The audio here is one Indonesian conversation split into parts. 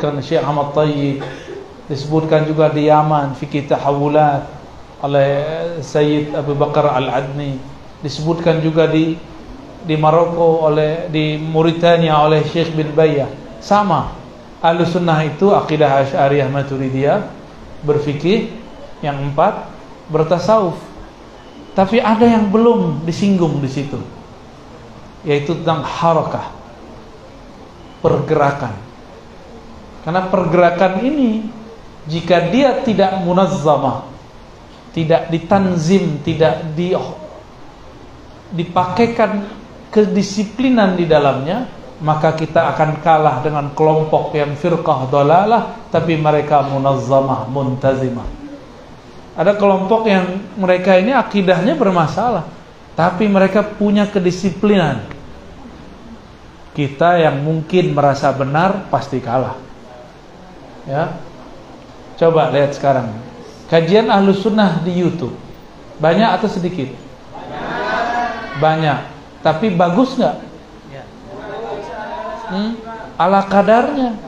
kan Syekh Ahmad Tayyib disebutkan juga di Yaman fikih tahawulat oleh Sayyid Abu Bakar Al-Adni. Disebutkan juga di di Maroko oleh di Mauritania oleh Syekh bin Bayyah. Sama. Ahlu sunnah itu akidah Asy'ariyah Maturidiyah berfikih. Yang empat bertasawuf. Tapi ada yang belum disinggung di situ yaitu tentang harakah pergerakan karena pergerakan ini jika dia tidak munazzamah tidak ditanzim tidak di dipakaikan kedisiplinan di dalamnya maka kita akan kalah dengan kelompok yang firqah dolalah tapi mereka munazzamah muntazimah. Ada kelompok yang mereka ini akidahnya bermasalah tapi mereka punya kedisiplinan. Kita yang mungkin merasa benar pasti kalah ya. Coba lihat sekarang. Kajian ahlus sunnah di YouTube. Banyak atau sedikit? Banyak. Tapi bagus nggak? Hmm? ala kadarnya.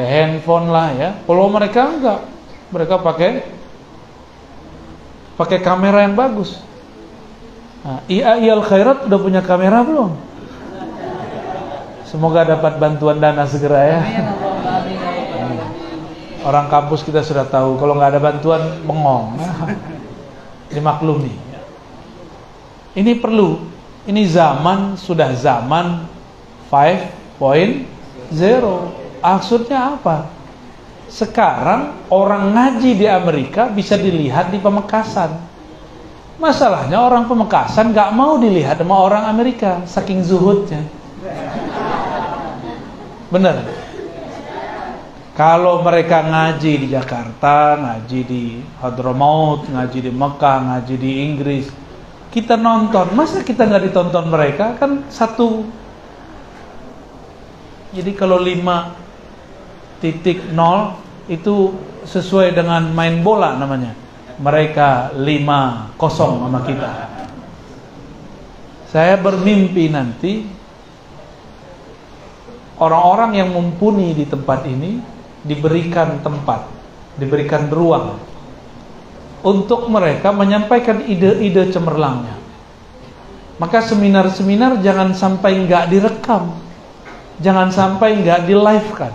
Ya handphone lah ya. Kalau mereka enggak mereka pakai pakai kamera yang bagus. Nah, Khairat udah punya kamera belum? Semoga dapat bantuan dana segera ya orang kampus kita sudah tahu kalau nggak ada bantuan bengong. Dimaklumi. Ini perlu. Ini zaman sudah zaman 5.0 maksudnya apa? Sekarang orang ngaji di Amerika bisa dilihat di Pemekasan. Masalahnya orang Pemekasan gak mau dilihat sama orang Amerika saking zuhudnya. Bener kalau mereka ngaji di Jakarta, ngaji di Hadramaut, ngaji di Mekah, ngaji di Inggris, kita nonton, masa kita nggak ditonton mereka? Kan satu. Jadi kalau 5 titik nol itu sesuai dengan main bola namanya. Mereka 5 kosong sama kita. Saya bermimpi nanti orang-orang yang mumpuni di tempat ini diberikan tempat, diberikan ruang untuk mereka menyampaikan ide-ide cemerlangnya. Maka seminar-seminar jangan sampai nggak direkam, jangan sampai nggak di live kan.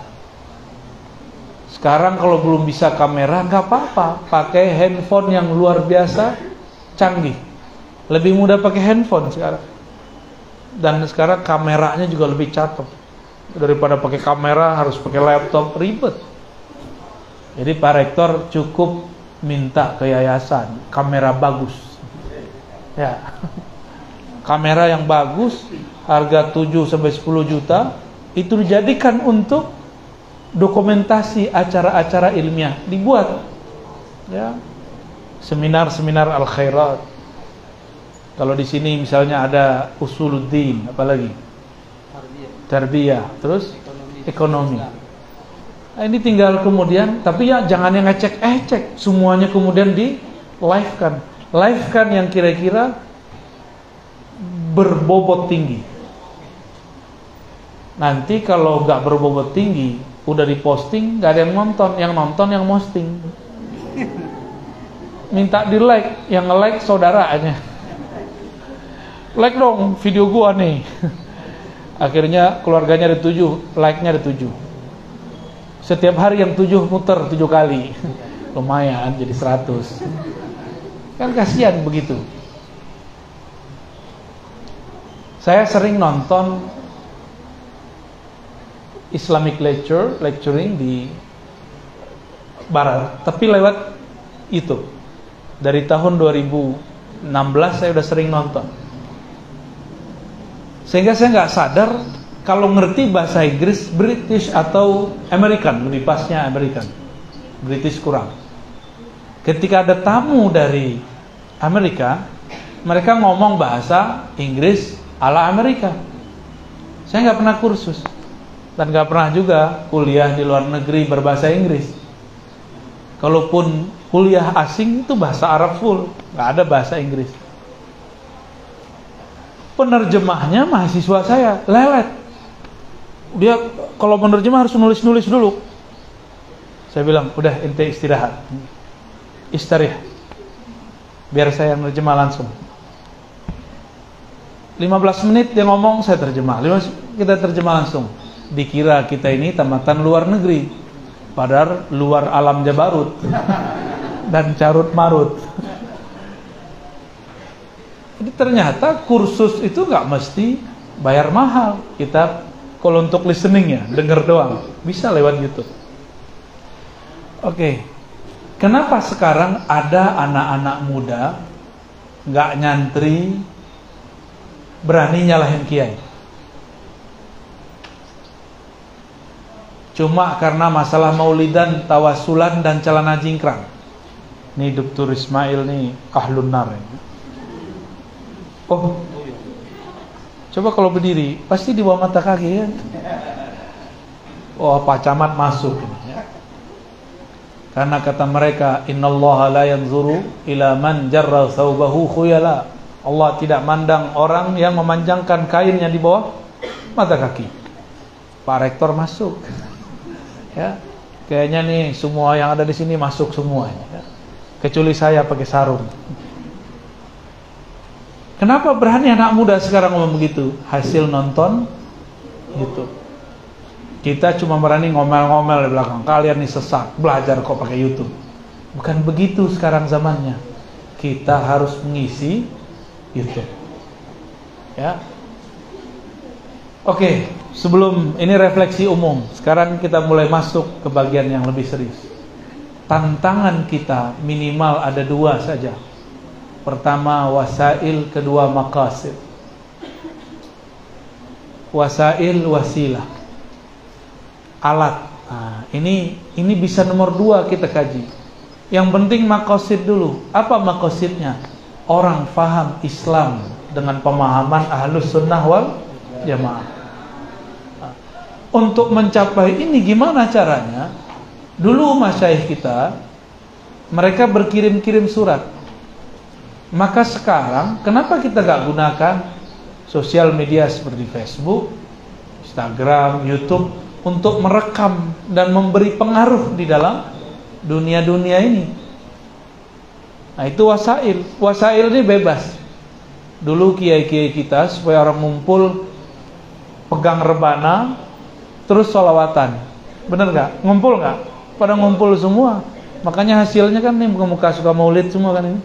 Sekarang kalau belum bisa kamera nggak apa-apa, pakai handphone yang luar biasa canggih. Lebih mudah pakai handphone sekarang. Dan sekarang kameranya juga lebih cakep daripada pakai kamera harus pakai laptop ribet. Jadi Pak Rektor cukup minta ke yayasan kamera bagus. Ya. Kamera yang bagus harga 7 sampai 10 juta itu dijadikan untuk dokumentasi acara-acara ilmiah dibuat ya seminar-seminar al khairat kalau di sini misalnya ada usuluddin apalagi tarbiyah, terus ekonomi. Nah, ini tinggal kemudian, tapi ya jangan yang ngecek eh cek, semuanya kemudian di live kan, live kan yang kira-kira berbobot tinggi. Nanti kalau nggak berbobot tinggi, udah diposting, nggak ada yang nonton, yang nonton yang posting. Minta di like, yang nge like saudaranya. Like dong video gua nih. Akhirnya keluarganya ada tujuh, like-nya ada tujuh. Setiap hari yang tujuh muter tujuh kali. Lumayan jadi seratus. Kan kasihan begitu. Saya sering nonton Islamic lecture, lecturing di barat, tapi lewat YouTube. Dari tahun 2016 saya udah sering nonton sehingga saya nggak sadar kalau ngerti bahasa Inggris British atau American. Lebih pasnya American. British kurang. Ketika ada tamu dari Amerika mereka ngomong bahasa Inggris ala Amerika. Saya nggak pernah kursus. Dan nggak pernah juga kuliah di luar negeri berbahasa Inggris. Kalaupun kuliah asing itu bahasa Arab full. Nggak ada bahasa Inggris penerjemahnya mahasiswa saya lelet dia kalau menerjemah harus nulis-nulis dulu. Saya bilang, udah ente istirahat. Istarih. Biar saya yang nerjemah langsung. 15 menit dia ngomong, saya terjemah. 15, kita terjemah langsung. Dikira kita ini tamatan luar negeri. Padahal luar alam Jabarut. Dan carut marut. Jadi ternyata kursus itu nggak mesti bayar mahal. Kita kalau untuk listening ya, denger doang, bisa lewat YouTube. Oke, kenapa sekarang ada anak-anak muda nggak nyantri, berani nyalahin kiai? Cuma karena masalah maulidan, tawasulan dan celana jingkrang. Nih Dr. Ismail nih ahlun nar. Oh, Coba kalau berdiri, pasti di bawah mata kaki kan? Oh, Pak Camat masuk. Karena kata mereka, Innallaha la yanzuru ila man jarra thawbahu khuyala. Allah tidak mandang orang yang memanjangkan kainnya di bawah mata kaki. Pak Rektor masuk. Ya, kayaknya nih semua yang ada di sini masuk semuanya. Ya. Kecuali saya pakai sarung. Kenapa berani anak muda sekarang ngomong begitu? Hasil nonton YouTube. Kita cuma berani ngomel-ngomel di belakang. Kalian nih sesat, belajar kok pakai YouTube. Bukan begitu sekarang zamannya. Kita harus mengisi YouTube. Ya. Oke, sebelum ini refleksi umum, sekarang kita mulai masuk ke bagian yang lebih serius. Tantangan kita minimal ada dua saja Pertama wasail, kedua maqasid. Wasail wasilah. Alat. Nah, ini ini bisa nomor dua kita kaji. Yang penting makosid dulu. Apa makosidnya? Orang faham Islam dengan pemahaman ahlus sunnah wal jamaah. Untuk mencapai ini gimana caranya? Dulu masyaih kita mereka berkirim-kirim surat maka sekarang kenapa kita gak gunakan sosial media seperti Facebook, Instagram, YouTube untuk merekam dan memberi pengaruh di dalam dunia-dunia ini. Nah itu wasail. Wasail ini bebas. Dulu kiai-kiai kita supaya orang ngumpul pegang rebana terus solawatan. Bener nggak? Ngumpul nggak? Pada ngumpul semua. Makanya hasilnya kan nih muka-muka suka maulid semua kan ini.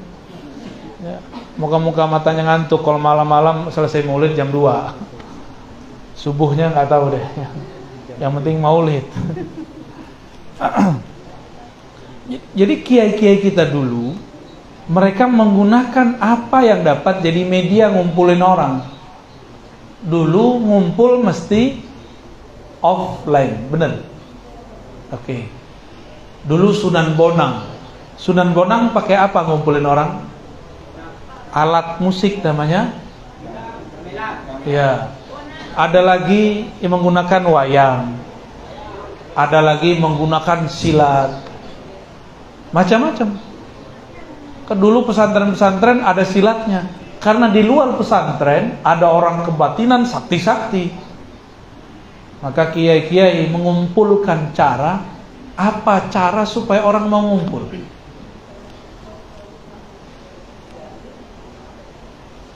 Ya. Muka-muka matanya ngantuk kalau malam-malam selesai maulid jam 2. Subuhnya nggak tahu deh. Yang penting maulid. jadi kiai-kiai kita dulu mereka menggunakan apa yang dapat jadi media ngumpulin orang. Dulu ngumpul mesti offline, bener? Oke. Okay. Dulu Sunan Bonang. Sunan Bonang pakai apa ngumpulin orang? Alat musik namanya. Ya. Ada lagi yang menggunakan wayang. Ada lagi menggunakan silat. Macam-macam. Dulu pesantren-pesantren ada silatnya. Karena di luar pesantren ada orang kebatinan sakti-sakti. Maka kiai-kiai mengumpulkan cara. Apa cara supaya orang mau ngumpul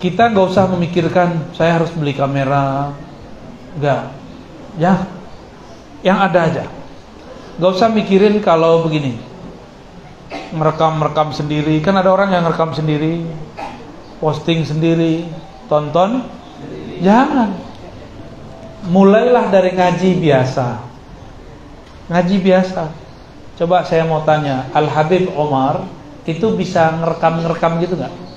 kita nggak usah memikirkan saya harus beli kamera. Nggak. Ya. Yang ada aja. Nggak usah mikirin kalau begini. Merekam merekam sendiri. Kan ada orang yang merekam sendiri. Posting sendiri. Tonton. Jangan. Mulailah dari ngaji biasa. Ngaji biasa. Coba saya mau tanya Al Habib Omar itu bisa ngerekam ngerekam gitu nggak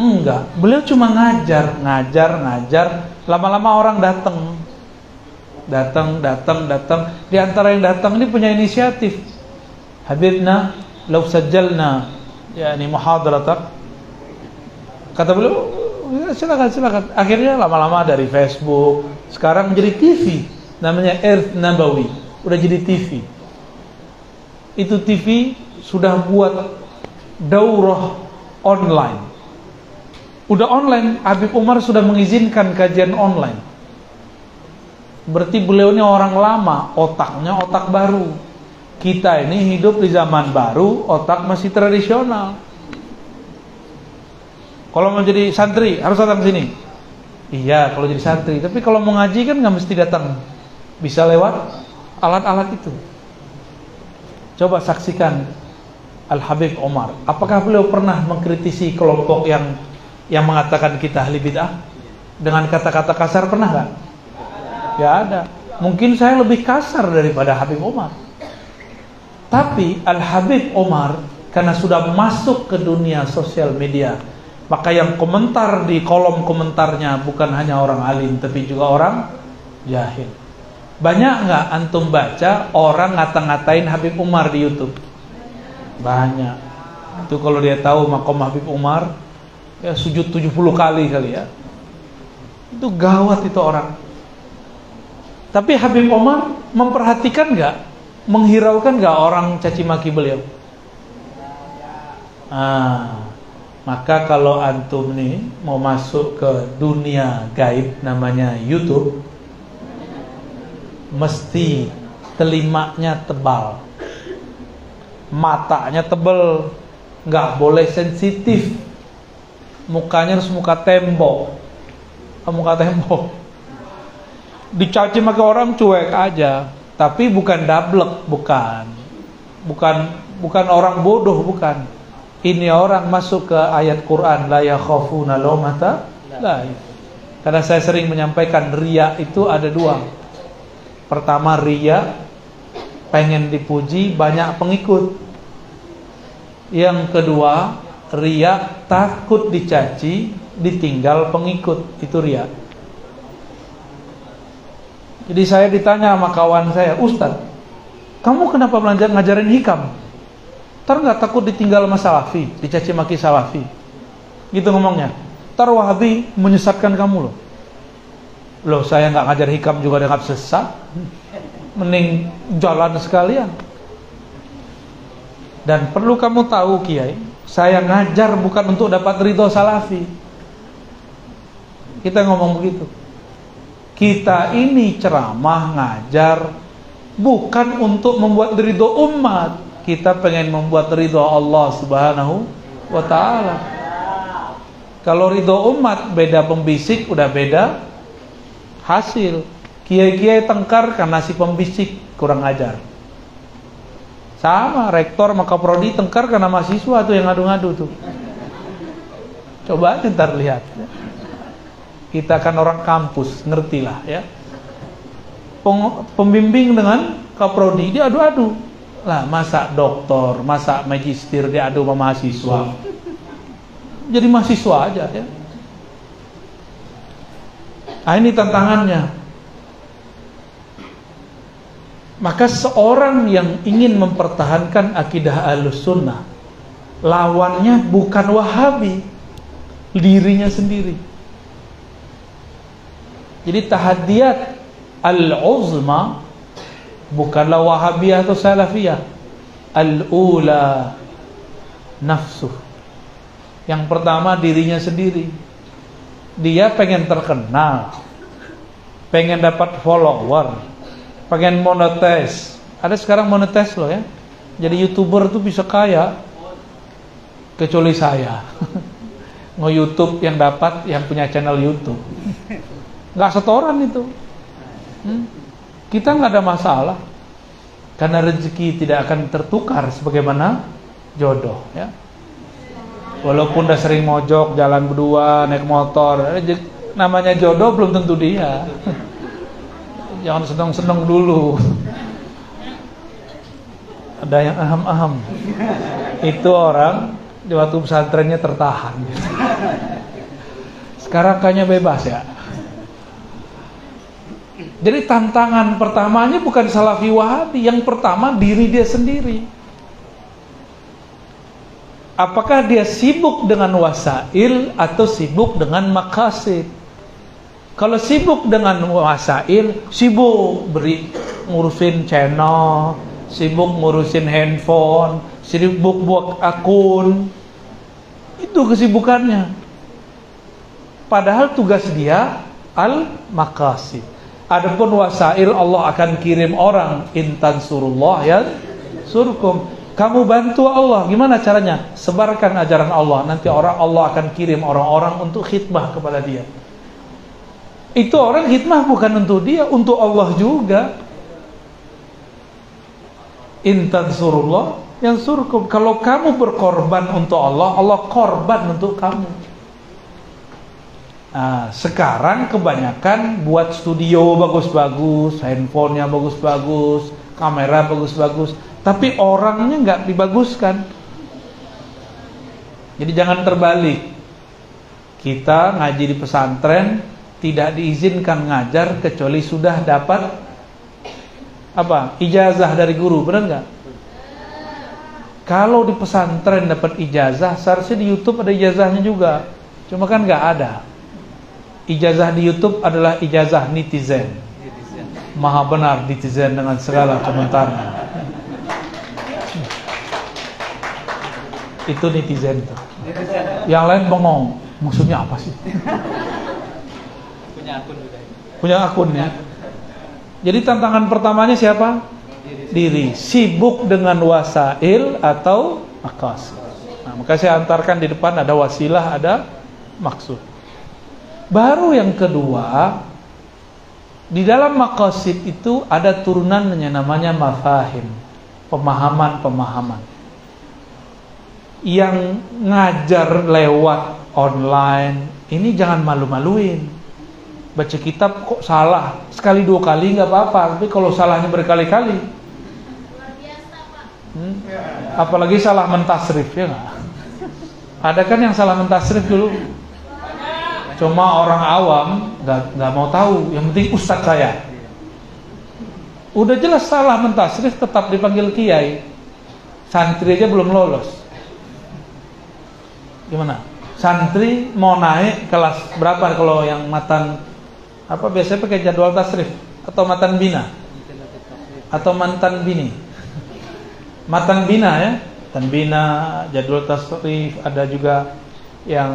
Enggak, beliau cuma ngajar, ngajar, ngajar. Lama-lama orang datang, datang, datang, datang. Di antara yang datang ini punya inisiatif. Habibna, lau sajjalna, ya ini muhadratak. Kata beliau, ya, silakan, silakan. Akhirnya lama-lama dari Facebook, sekarang menjadi TV, namanya Earth Nabawi, udah jadi TV. Itu TV sudah buat daurah online Udah online, Habib Umar sudah mengizinkan kajian online. Berarti beliau ini orang lama, otaknya otak baru. Kita ini hidup di zaman baru, otak masih tradisional. Kalau mau jadi santri harus datang sini. Iya, kalau jadi santri. Tapi kalau mau ngaji kan nggak mesti datang. Bisa lewat alat-alat itu. Coba saksikan Al Habib Omar. Apakah beliau pernah mengkritisi kelompok yang yang mengatakan kita ahli bid'ah dengan kata-kata kasar pernah nggak? Ya ada. Mungkin saya lebih kasar daripada Habib Omar. Tapi Al Habib Omar karena sudah masuk ke dunia sosial media, maka yang komentar di kolom komentarnya bukan hanya orang alim tapi juga orang jahil. Banyak nggak antum baca orang ngata-ngatain Habib Umar di YouTube? Banyak. Itu kalau dia tahu makom Habib Umar, ya sujud 70 kali kali ya. Itu gawat itu orang. Tapi Habib Omar memperhatikan nggak, menghiraukan nggak orang caci maki beliau? Ah, maka kalau antum nih mau masuk ke dunia gaib namanya YouTube, mesti telimanya tebal, matanya tebel, nggak boleh sensitif, mukanya harus muka tembok, muka tembok. Dicaci maki orang cuek aja. Tapi bukan dablek bukan. Bukan bukan orang bodoh bukan. Ini orang masuk ke ayat Quran la yakhafuna lawmata la karena saya sering menyampaikan ria itu ada dua. Pertama ria pengen dipuji banyak pengikut. Yang kedua ria takut dicaci ditinggal pengikut itu ria jadi saya ditanya sama kawan saya, Ustaz, kamu kenapa belajar ngajarin hikam? Ntar nggak takut ditinggal sama salafi, dicaci maki salafi. Gitu ngomongnya. Ntar wahabi menyesatkan kamu loh. Loh saya nggak ngajar hikam juga dengan sesat. Mending jalan sekalian. Dan perlu kamu tahu Kiai, saya ngajar bukan untuk dapat ridho salafi. Kita ngomong begitu. Kita ini ceramah ngajar bukan untuk membuat ridho umat. Kita pengen membuat ridho Allah Subhanahu wa taala. Kalau ridho umat beda pembisik udah beda hasil. Kiai-kiai tengkar karena si pembisik kurang ajar. Sama rektor maka prodi tengkar karena mahasiswa tuh yang ngadu-ngadu tuh. Coba aja ntar lihat. Kita kan orang kampus, ngertilah ya. Pembimbing dengan kaprodi dia adu-adu. Lah masa doktor, masa magister dia adu sama mahasiswa. Jadi mahasiswa aja ya. Nah, ini tantangannya. Maka seorang yang ingin mempertahankan akidah al-sunnah lawannya bukan wahabi dirinya sendiri jadi tahadiyat al-uzma bukanlah wahabiyah atau salafiyah. Al-ula nafsu. Yang pertama dirinya sendiri. Dia pengen terkenal. Pengen dapat follower. Pengen monetes. Ada sekarang monetes loh ya. Jadi youtuber tuh bisa kaya. Kecuali saya. Nge-youtube yang dapat yang punya channel youtube nggak setoran itu hmm? kita nggak ada masalah karena rezeki tidak akan tertukar sebagaimana jodoh ya walaupun udah sering mojok jalan berdua naik motor namanya jodoh belum tentu dia jangan seneng-seneng dulu ada yang aham-aham itu orang di waktu pesantrennya tertahan sekarang kayaknya bebas ya jadi tantangan pertamanya bukan salafi wahabi, yang pertama diri dia sendiri. Apakah dia sibuk dengan wasail atau sibuk dengan makasid? Kalau sibuk dengan wasail, sibuk beri ngurusin channel, sibuk ngurusin handphone, sibuk buat akun. Itu kesibukannya. Padahal tugas dia al makasid Adapun wasail Allah akan kirim orang intan surullah ya surkum. Kamu bantu Allah, gimana caranya? Sebarkan ajaran Allah. Nanti orang Allah akan kirim orang-orang untuk khidmah kepada dia. Itu orang khidmah bukan untuk dia, untuk Allah juga. Intan surullah yang surkum. Kalau kamu berkorban untuk Allah, Allah korban untuk kamu. Nah, sekarang kebanyakan buat studio bagus-bagus, handphonenya bagus-bagus, kamera bagus-bagus, tapi orangnya nggak dibaguskan. Jadi jangan terbalik. Kita ngaji di pesantren tidak diizinkan ngajar kecuali sudah dapat apa? Ijazah dari guru, benar nggak? Kalau di pesantren dapat ijazah, seharusnya di YouTube ada ijazahnya juga. Cuma kan nggak ada. Ijazah di YouTube adalah ijazah netizen. Maha benar netizen dengan segala komentarnya. Itu netizen tuh. Yang lain bengong. Maksudnya apa sih? Punya akun juga. Punya akun ya. Jadi tantangan pertamanya siapa? Diri. Sibuk dengan wasail atau makas. Nah, maka saya antarkan di depan ada wasilah, ada maksud. Baru yang kedua, di dalam maqasid itu ada turunannya namanya mafahim, pemahaman-pemahaman. Yang ngajar lewat online, ini jangan malu-maluin. Baca kitab kok salah, sekali dua kali nggak apa-apa, tapi kalau salahnya berkali-kali, hmm? apalagi salah mentasrif ya nggak? Ada kan yang salah mentasrif dulu? Cuma orang awam nggak mau tahu. Yang penting ustadz saya. Udah jelas salah mentasrif tetap dipanggil kiai. Santri aja belum lolos. Gimana? Santri mau naik kelas berapa kalau yang matan apa biasanya pakai jadwal tasrif? Atau matan bina? Atau mantan bini? Matan bina ya? Matan bina jadwal tasrif ada juga yang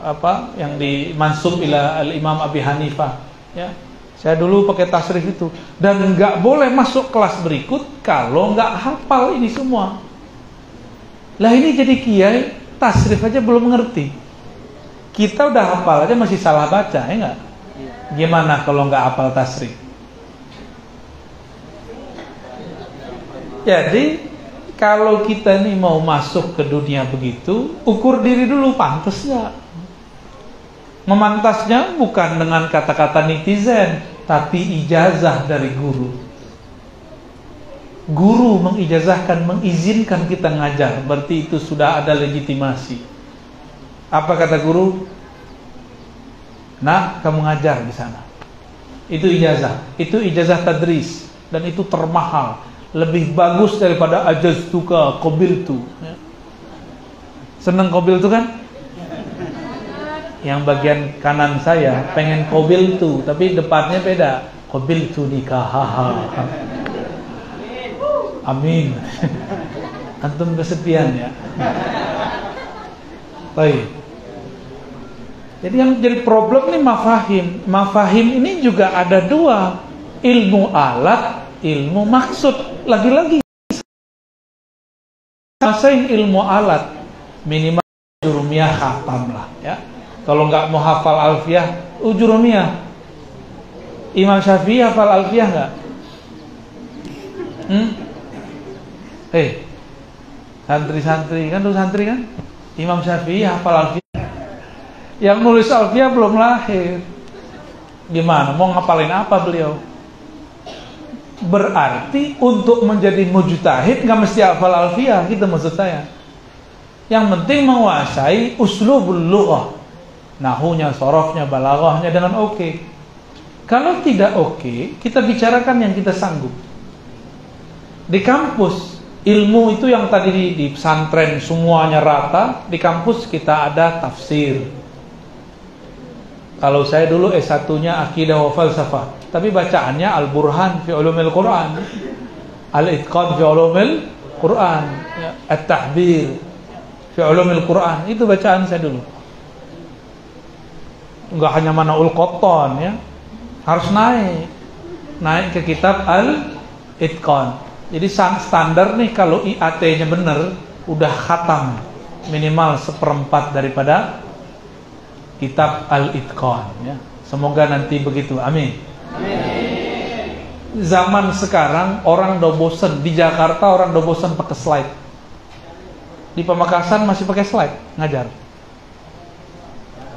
apa yang dimansub ila al Imam Abi Hanifah ya? Saya dulu pakai tasrif itu. Dan nggak boleh masuk kelas berikut kalau nggak hafal ini semua. Lah ini jadi kiai tasrif aja belum ngerti. Kita udah hafal aja masih salah baca ya nggak gimana kalau nggak hafal tasrif jadi kalau kita nih mau masuk ke dunia begitu, ukur diri dulu pantas nggak? Memantasnya bukan dengan kata-kata netizen, tapi ijazah dari guru. Guru mengijazahkan, mengizinkan kita ngajar, berarti itu sudah ada legitimasi. Apa kata guru? Nah, kamu ngajar di sana. Itu ijazah. Itu ijazah tadris dan itu termahal, lebih bagus daripada ajaz tuka kobil tu. Seneng kobil tu kan? yang bagian kanan saya pengen kobil tuh tapi depannya beda kobil tuh nikah amin antum kesepian ya baik jadi yang jadi problem nih mafahim mafahim ini juga ada dua ilmu alat ilmu maksud lagi-lagi masa ilmu alat minimal jurumiyah khatam lah ya kalau nggak mau hafal alfiah, ujurumiyah. Imam Syafi'i hafal alfiah nggak? Hmm? Eh, hey, santri-santri kan tuh santri kan? Imam Syafi'i hafal alfiah. Yang nulis alfiah belum lahir. Gimana? Mau ngapalin apa beliau? Berarti untuk menjadi mujtahid nggak mesti hafal alfiah, gitu maksud saya. Yang penting menguasai uslubul lughah nahunya, sorofnya, balaghahnya dengan oke. Okay. Kalau tidak oke, okay, kita bicarakan yang kita sanggup. Di kampus ilmu itu yang tadi di, di pesantren semuanya rata, di kampus kita ada tafsir. Kalau saya dulu S1-nya akidah wa falsafah, tapi bacaannya Al-Burhan fi ulumil Quran. Al-Itqan fi ulumil Quran, ya, At-Tahbir fi ulumil Quran. Itu bacaan saya dulu nggak hanya mana ul koton ya harus naik naik ke kitab Al-Itqan. Jadi standar nih kalau IAT-nya bener udah khatam minimal seperempat daripada kitab Al-Itqan ya. Semoga nanti begitu. Amin. Zaman sekarang orang udah bosen di Jakarta orang udah bosen pakai slide. Di Pamekasan masih pakai slide ngajar.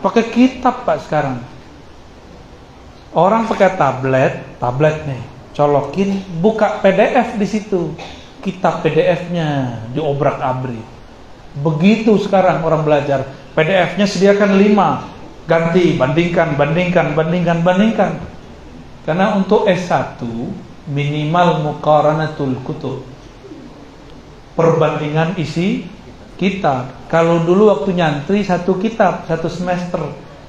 Pakai kitab Pak sekarang. Orang pakai tablet, tablet nih, colokin, buka PDF di situ. Kitab PDF-nya diobrak-abrik. Begitu sekarang orang belajar. PDF-nya sediakan lima, ganti, bandingkan, bandingkan, bandingkan, bandingkan. Karena untuk S1 minimal muqaranatul kutub. Perbandingan isi kitab. Kalau dulu waktu nyantri satu kitab, satu semester,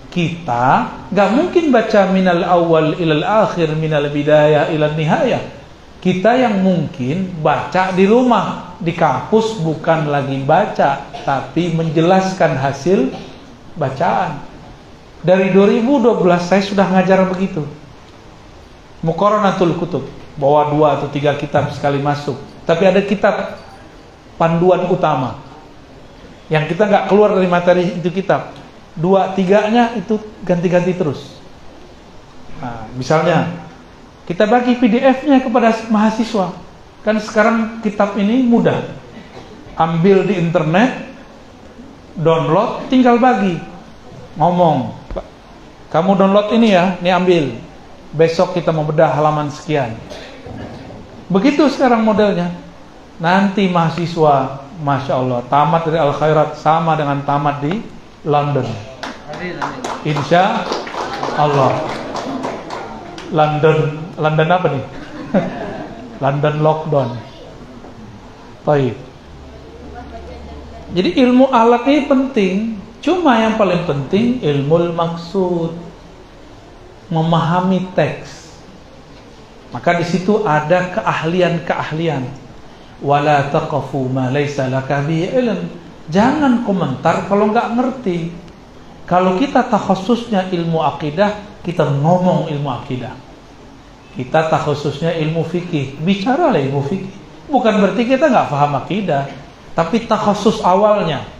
kita nggak mungkin baca minal awal ilal akhir, minal bidayah ilal nihayah. Kita yang mungkin baca di rumah, di kampus bukan lagi baca, tapi menjelaskan hasil bacaan. Dari 2012 saya sudah ngajar begitu. Muqaranatul kutub, bawa dua atau tiga kitab sekali masuk. Tapi ada kitab panduan utama. Yang kita nggak keluar dari materi itu kitab. Dua tiganya itu ganti-ganti terus. Nah, misalnya kita bagi PDF-nya kepada mahasiswa. Kan sekarang kitab ini mudah. Ambil di internet, download, tinggal bagi. Ngomong, kamu download ini ya, ini ambil. Besok kita mau bedah halaman sekian. Begitu sekarang modelnya. Nanti mahasiswa, masya Allah, tamat dari Al Khairat sama dengan tamat di London. Insya Allah. London, London apa nih? London lockdown. Baik. Jadi ilmu alat ini penting. Cuma yang paling penting ilmu maksud memahami teks. Maka di situ ada keahlian-keahlian. Wala taqafu ma laysa laka ilm. Jangan komentar kalau nggak ngerti. Kalau kita takhususnya ilmu akidah, kita ngomong ilmu akidah. Kita takhususnya ilmu fikih, bicara ilmu fikih. Bukan berarti kita nggak paham akidah, tapi takhusus awalnya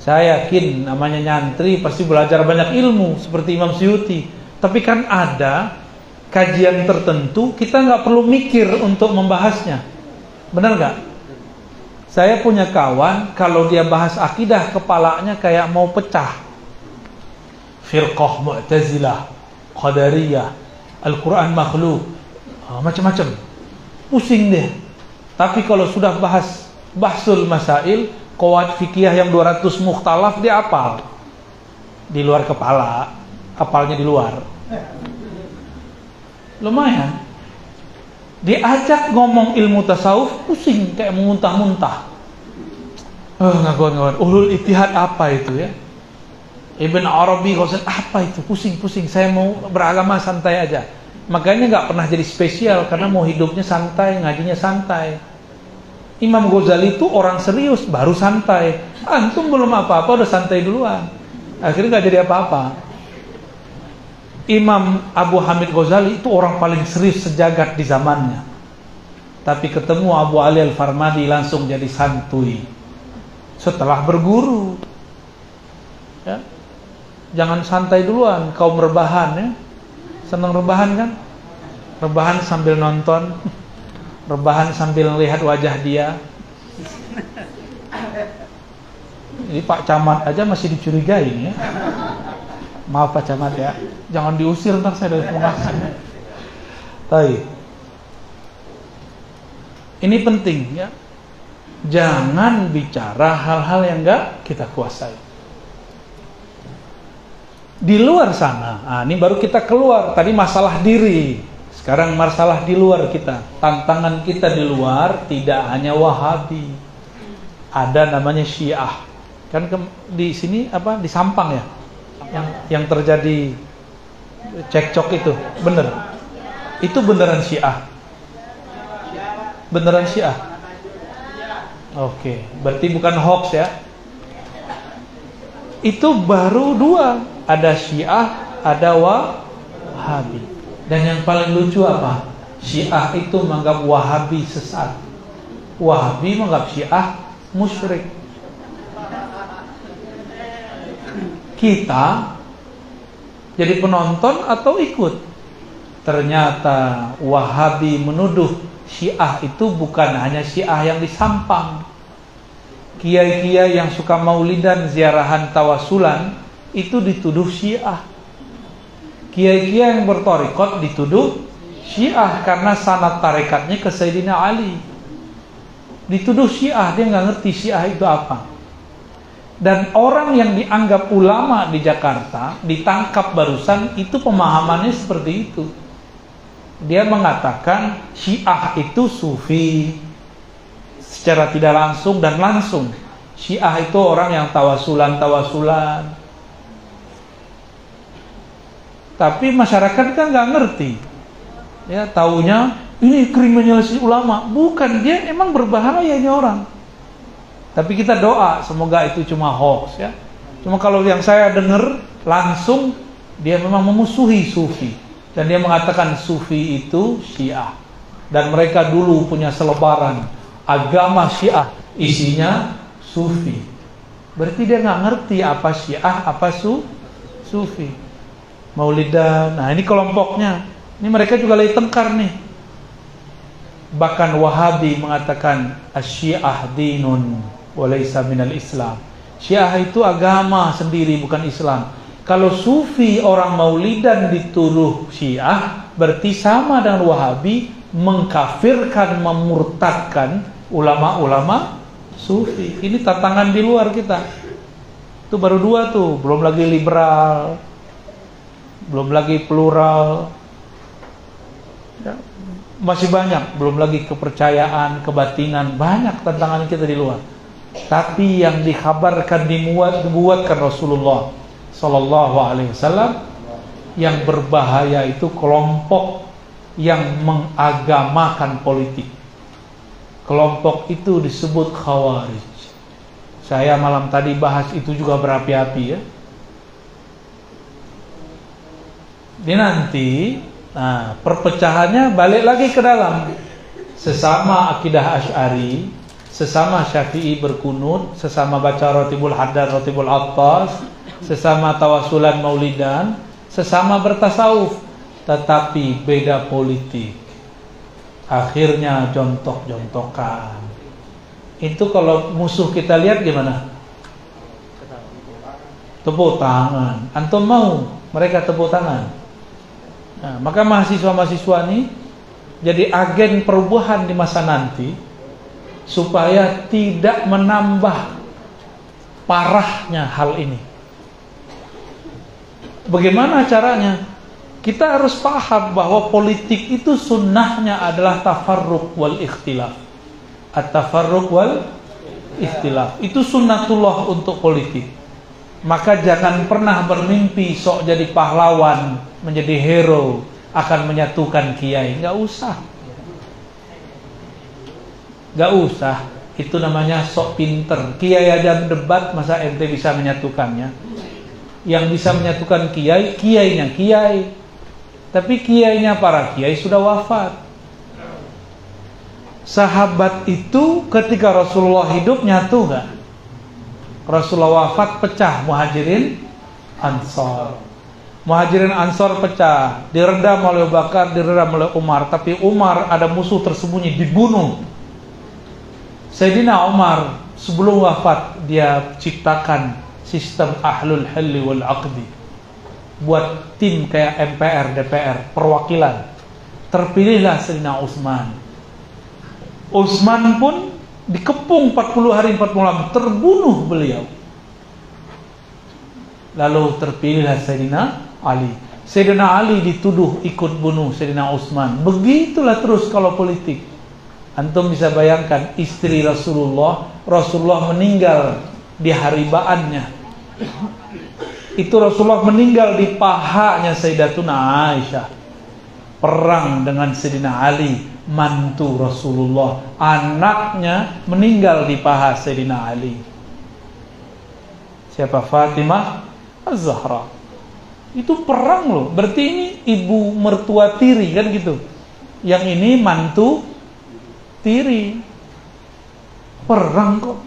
saya yakin namanya nyantri pasti belajar banyak ilmu seperti Imam Syuuti. Tapi kan ada kajian tertentu kita nggak perlu mikir untuk membahasnya. Benar nggak? Saya punya kawan kalau dia bahas akidah kepalanya kayak mau pecah. Firqah Mu'tazilah, Qadariyah, Al-Quran makhluk, oh, macam-macam. Pusing deh. Tapi kalau sudah bahas bahsul masail, Kawat fikih yang 200 mukhtalaf dia apal. Di luar kepala, apalnya di luar. Lumayan. Diajak ngomong ilmu tasawuf, pusing kayak muntah-muntah. Oh, ngakuan-ngakuan. Ulul itihad apa itu ya? Ibn Arabi Ghazal apa itu? Pusing-pusing. Saya mau beragama santai aja. Makanya nggak pernah jadi spesial karena mau hidupnya santai, ngajinya santai. Imam Ghazali itu orang serius, baru santai. Antum belum apa-apa udah santai duluan. Akhirnya nggak jadi apa-apa. Imam Abu Hamid Ghazali itu orang paling serius sejagat di zamannya. Tapi ketemu Abu Ali Al-Farmadi langsung jadi santuy. Setelah berguru. Ya. Jangan santai duluan, kaum rebahan ya. Senang rebahan kan? Rebahan sambil nonton rebahan sambil melihat wajah dia. Jadi Pak Camat aja masih dicurigai ya. Maaf Pak Camat ya, jangan diusir ntar saya dari pengawasan. Tapi ini penting ya. Jangan bicara hal-hal yang enggak kita kuasai. Di luar sana, nah ini baru kita keluar. Tadi masalah diri, sekarang masalah di luar kita. Tantangan kita di luar tidak hanya Wahabi. Ada namanya Syiah. Kan ke, di sini apa di Sampang ya? Yang yang terjadi cekcok itu, bener. Itu beneran Syiah. Beneran Syiah. Oke, berarti bukan hoax ya. Itu baru dua, ada Syiah, ada Wahabi. Dan yang paling lucu apa? Syiah itu menganggap Wahabi sesat. Wahabi menganggap Syiah musyrik. Kita jadi penonton atau ikut? Ternyata Wahabi menuduh Syiah itu bukan hanya Syiah yang disampang. Kiai-kiai yang suka maulidan, ziarahan, tawasulan itu dituduh Syiah. Kiai-kiai yang bertorikot dituduh Syiah karena sanat tarekatnya ke Sayyidina Ali. Dituduh Syiah, dia nggak ngerti Syiah itu apa. Dan orang yang dianggap ulama di Jakarta ditangkap barusan itu pemahamannya seperti itu. Dia mengatakan Syiah itu sufi secara tidak langsung dan langsung. Syiah itu orang yang tawasulan-tawasulan. Tapi masyarakat kan nggak ngerti. Ya taunya ini kriminalisasi ulama. Bukan dia emang berbahaya ini orang. Tapi kita doa semoga itu cuma hoax ya. Cuma kalau yang saya dengar langsung dia memang memusuhi sufi. Dan dia mengatakan sufi itu syiah. Dan mereka dulu punya selebaran agama syiah isinya sufi. Berarti dia nggak ngerti apa syiah apa su sufi maulidan nah ini kelompoknya ini mereka juga lagi tengkar nih. Bahkan Wahabi mengatakan asyiah dinun walaysa minal Islam. Syiah itu agama sendiri bukan Islam. Kalau sufi orang maulidan dituduh syiah berarti sama dengan Wahabi mengkafirkan, memurtadkan ulama-ulama sufi. Ini tantangan di luar kita. Itu baru dua tuh, belum lagi liberal, belum lagi plural, Ya, masih banyak, belum lagi kepercayaan, kebatinan, banyak tantangan kita di luar. Tapi yang dikabarkan dimuat dibuatkan Rasulullah Sallallahu Alaihi Wasallam yang berbahaya itu kelompok yang mengagamakan politik. Kelompok itu disebut khawarij. Saya malam tadi bahas itu juga berapi-api ya. Ini nanti Nah, perpecahannya balik lagi ke dalam sesama akidah Asy'ari, sesama Syafi'i berkunut, sesama baca Rotibul Haddad, Rotibul Attas, sesama tawasulan Maulidan, sesama bertasawuf, tetapi beda politik. Akhirnya jontok-jontokan. Itu kalau musuh kita lihat gimana? Tepuk tangan. Antum mau mereka tepuk tangan? Nah, maka mahasiswa-mahasiswa ini jadi agen perubahan di masa nanti supaya tidak menambah parahnya hal ini. Bagaimana caranya? Kita harus paham bahwa politik itu sunnahnya adalah tafarruq wal ikhtilaf. At-tafarruq wal ikhtilaf. Itu sunnatullah untuk politik. Maka jangan pernah bermimpi sok jadi pahlawan menjadi hero akan menyatukan kiai. Nggak usah. Nggak usah. Itu namanya sok pinter. Kiai aja debat masa ente bisa menyatukannya? Yang bisa menyatukan kiai kiainya kiai. Tapi kiainya para kiai sudah wafat. Sahabat itu ketika Rasulullah hidup nyatu nggak Rasulullah wafat pecah muhajirin ansor Muhajirin Ansor pecah, diredam oleh Bakar, diredam oleh Umar, tapi Umar ada musuh tersembunyi dibunuh. Sayyidina Umar sebelum wafat dia ciptakan sistem ahlul halli wal aqdi. Buat tim kayak MPR, DPR, perwakilan. Terpilihlah Sayyidina Utsman. Utsman pun dikepung 40 hari 40 malam, terbunuh beliau. Lalu terpilihlah Sayyidina Ali. Sayyidina Ali dituduh ikut bunuh Sayyidina Utsman. Begitulah terus kalau politik. Antum bisa bayangkan istri Rasulullah, Rasulullah meninggal di haribaannya. Itu Rasulullah meninggal di pahanya Sayyidatuna Aisyah. Perang dengan Sayyidina Ali, mantu Rasulullah. Anaknya meninggal di paha Sayyidina Ali. Siapa Fatimah? Az-Zahra. Itu perang loh. Berarti ini ibu mertua tiri kan gitu. yang ini mantu tiri. Perang kok.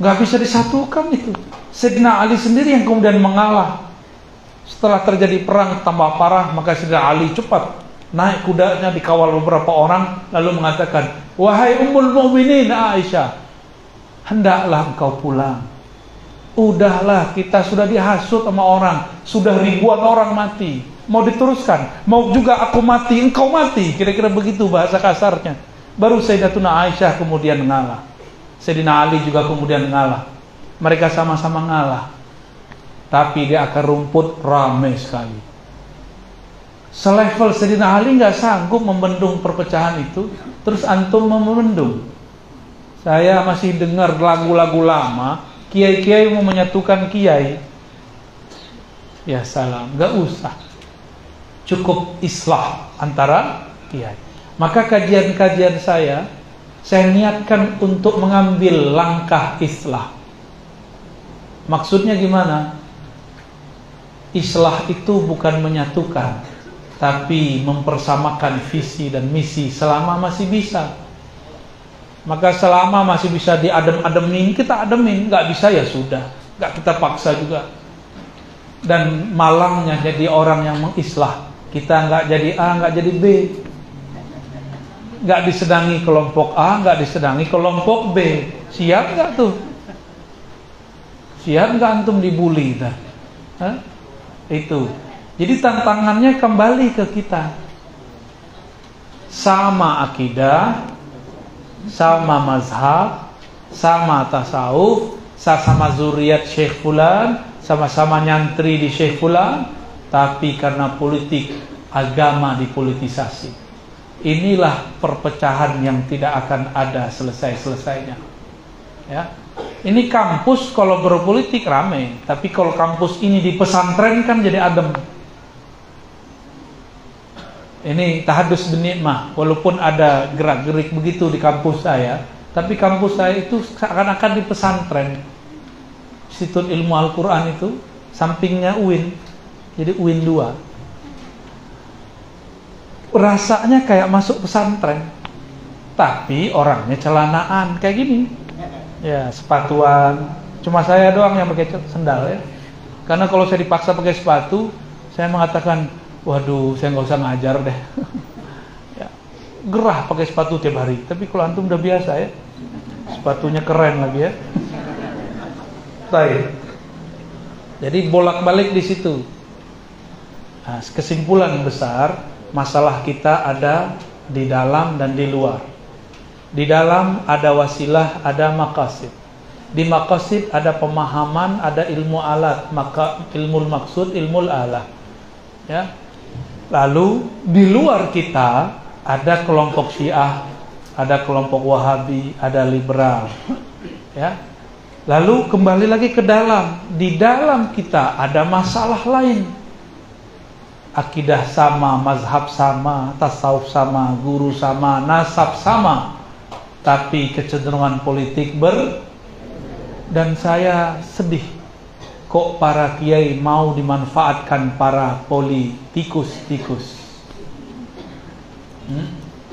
Gak bisa disatukan itu. Sayyidina Ali sendiri yang kemudian mengalah. Setelah terjadi perang tambah parah, maka Sayyidina Ali cepat naik kudanya dikawal beberapa orang lalu mengatakan, "Wahai Ummul Mukminin Aisyah, hendaklah engkau pulang. Udahlah, kita sudah dihasut sama orang, sudah ribuan orang mati. Mau diteruskan, mau juga aku mati, engkau mati." Kira-kira begitu bahasa kasarnya. Baru Sayyidatuna Aisyah kemudian ngalah. Sayyidina Ali juga kemudian ngalah. Mereka sama-sama ngalah. Tapi di akar rumput ramai sekali. Selevel Sayyidina Ali nggak sanggup membendung perpecahan itu, terus antum membendung. Saya masih dengar lagu-lagu lama, kiai-kiai mau menyatukan kiai. Ya salam, nggak usah. Cukup islah antara kiai. Maka kajian-kajian saya saya niatkan untuk mengambil langkah islah. Maksudnya gimana? Islah itu bukan menyatukan, tapi mempersamakan visi dan misi selama masih bisa. Maka selama masih bisa diadem-ademin, kita ademin. Nggak bisa ya sudah, nggak kita paksa juga. Dan malangnya jadi orang yang mengislah. Kita nggak jadi A, nggak jadi B nggak disedangi kelompok A, nggak disedangi kelompok B. Siap nggak tuh? Siap nggak antum dibully dah? Itu. Jadi tantangannya kembali ke kita. Sama akidah, sama mazhab, sama tasawuf, sama zuriat Syekh Fulan, sama-sama nyantri di Syekh Fulan, tapi karena politik agama dipolitisasi inilah perpecahan yang tidak akan ada selesai-selesainya. Ya. Ini kampus kalau berpolitik rame, tapi kalau kampus ini di pesantren kan jadi adem. Ini tahadus benikmah, walaupun ada gerak-gerik begitu di kampus saya, tapi kampus saya itu seakan-akan di pesantren. Institut Ilmu Al-Quran itu, sampingnya UIN, jadi UIN 2 rasanya kayak masuk pesantren tapi orangnya celanaan kayak gini. Ya sepatuan. Cuma saya doang yang pakai sendal ya. Karena kalau saya dipaksa pakai sepatu saya mengatakan waduh saya nggak usah ngajar deh ya, gerah pakai sepatu tiap hari tapi kalau antum udah biasa ya sepatunya keren lagi ya Baik. jadi bolak-balik di situ nah, kesimpulan besar masalah kita ada di dalam dan di luar. Di dalam ada wasilah, ada makasid. Di makasid ada pemahaman, ada ilmu alat, maka ilmu maksud, ilmu alat. Ya. Lalu di luar kita ada kelompok Syiah, ada kelompok Wahabi, ada liberal. Ya. Lalu kembali lagi ke dalam. Di dalam kita ada masalah lain akidah sama, mazhab sama, tasawuf sama, guru sama, nasab sama, tapi kecenderungan politik ber dan saya sedih kok para kiai mau dimanfaatkan para politikus-tikus. Hmm?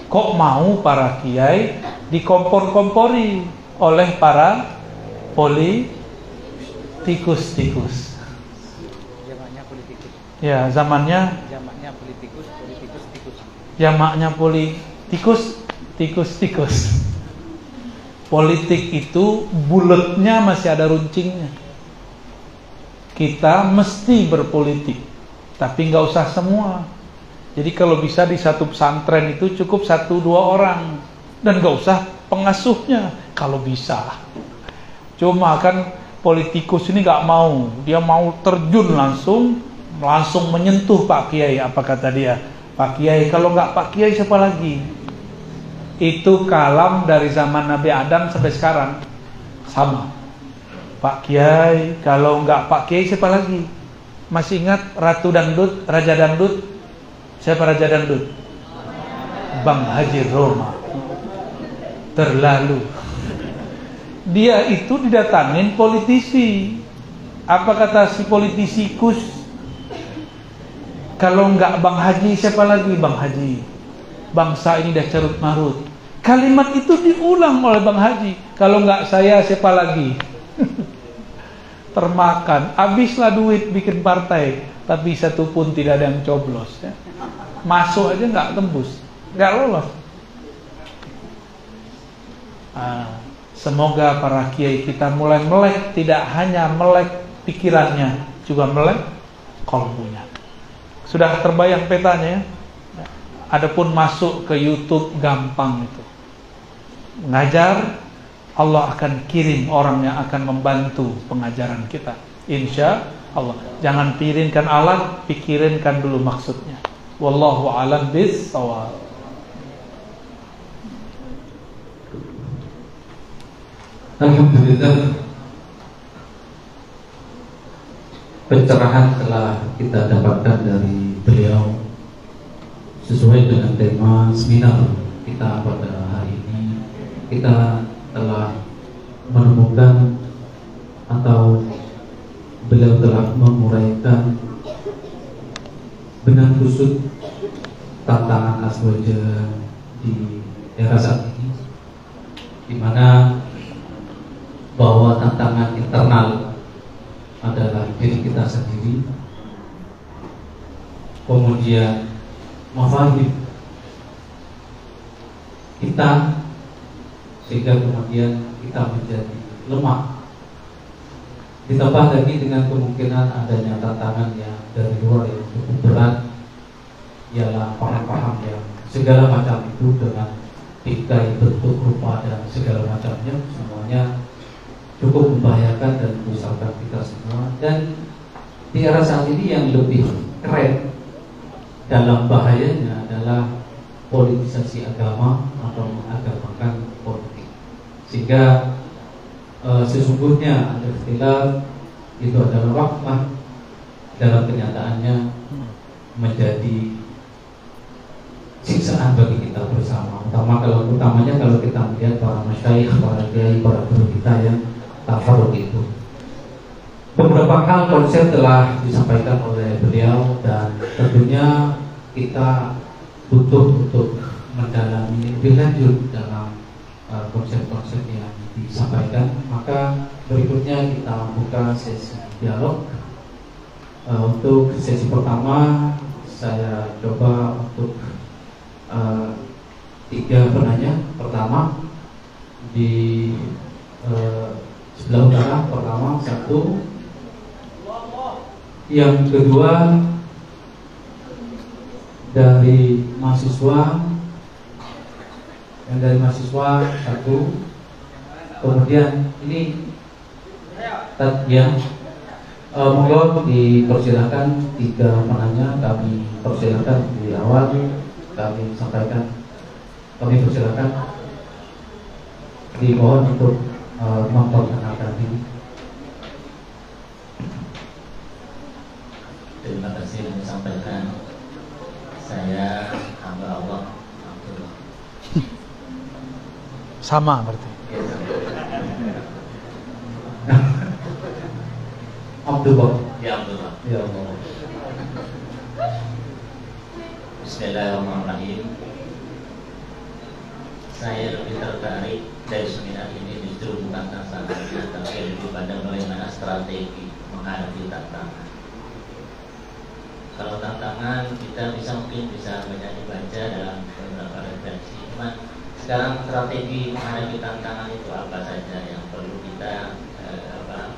Kok mau para kiai dikompor-kompori oleh para politikus-tikus. Ya, zamannya zamannya politikus, politikus, tikus. Jamaknya politikus, tikus, tikus. Politik itu bulatnya masih ada runcingnya. Kita mesti berpolitik, tapi nggak usah semua. Jadi kalau bisa di satu pesantren itu cukup satu dua orang. Dan nggak usah pengasuhnya kalau bisa. Cuma kan politikus ini nggak mau, dia mau terjun langsung langsung menyentuh Pak Kiai. Apa kata dia? Pak Kiai kalau nggak Pak Kiai siapa lagi? Itu kalam dari zaman Nabi Adam sampai sekarang. Sama Pak Kiai kalau nggak Pak Kiai siapa lagi masih ingat Ratu Dangdut Raja Dangdut siapa Raja Dangdut Bang Haji Roma terlalu dia itu didatangin politisi apa kata si politisi kus Kalau nggak Bang Haji, siapa lagi Bang Haji? Bangsa ini dah carut marut. Kalimat itu diulang oleh Bang Haji. Kalau nggak saya, siapa lagi? Termakan. Habislah duit bikin partai, tapi satu pun tidak ada yang coblos. Ya. Masuk aja nggak tembus, nggak lolos. Ah, semoga para kiai kita mulai melek, tidak hanya melek pikirannya, juga melek kolbunya. Sudah terbayang petanya ya? Adapun masuk ke YouTube gampang itu. Mengajar Allah akan kirim orang yang akan membantu pengajaran kita. Insya Allah. Jangan pikirinkan alat, pikirinkan dulu maksudnya. Wallahu alam bis sawab. Alhamdulillah pencerahan telah kita dapatkan dari beliau sesuai dengan tema seminar kita pada hari ini kita telah menemukan atau beliau telah menguraikan benar kusut tantangan aswaja di era saat ini di mana bahwa tantangan internal adalah diri kita sendiri kemudian mafahim kita sehingga kemudian kita menjadi lemah. Ditambah lagi dengan kemungkinan adanya tantangan yang dari luar yang cukup berat ialah paham-paham yang segala macam itu dengan bingkai bentuk rupa dan segala macamnya semuanya cukup membahayakan dan menyusahkan kita semua. Dan di era saat ini yang lebih keren dalam bahayanya adalah politisasi agama atau mengagamakan sehingga e, sesungguhnya ada istilah itu adalah rahmah dalam kenyataannya menjadi siksaan bagi kita bersama. Utama kalau utamanya kalau kita melihat para masyayikh, para kiai, para guru kita yang tafaruk itu. Beberapa hal konsep telah disampaikan oleh beliau dan tentunya kita butuh untuk mendalami lebih lanjut dalam konsep-konsep uh, yang disampaikan. Maka berikutnya kita buka sesi dialog. Uh, untuk sesi pertama saya coba untuk uh, tiga penanya. Pertama di uh, sebelah utara pertama satu yang kedua dari mahasiswa yang dari mahasiswa satu. Kemudian ini ya. Uh, monggo dipersilakan tiga penanya kami persilakan di awal kami sampaikan. Kami persilakan dimohon untuk uh, memperkenalkan diri. Terima kasih yang disampaikan. Saya hamba Allah Abdullah. Sama berarti. Abdullah. Ya Abdullah. Ya Allah. Bismillahirrahmanirrahim. Saya lebih tertarik dari seminar ini justru bukan tantangannya tapi lebih pada bagaimana strategi menghadapi tantangan kalau tantangan kita bisa mungkin bisa banyak dibaca dalam beberapa referensi cuman sekarang strategi menghadapi tantangan itu apa saja yang perlu kita eh, apa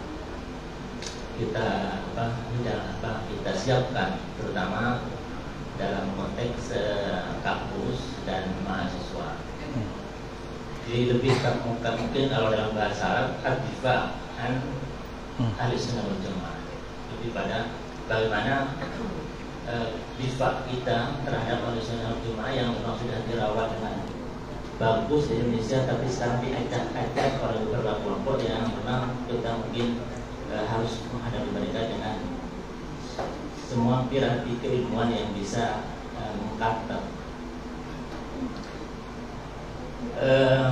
kita apa tidak apa kita siapkan terutama dalam konteks eh, kampus dan mahasiswa jadi lebih mungkin, mungkin kalau dalam bahasa Arab adifa an hmm. ahli sunnah wal jamaah lebih pada bagaimana diva kita terhadap ahli sunnah wal jamaah yang memang sudah dirawat dengan bagus di Indonesia tapi sekarang diajak-ajak oleh beberapa kelompok yang memang kita mungkin uh, harus menghadapi mereka dengan semua piranti keilmuan yang bisa uh, mengkata uh,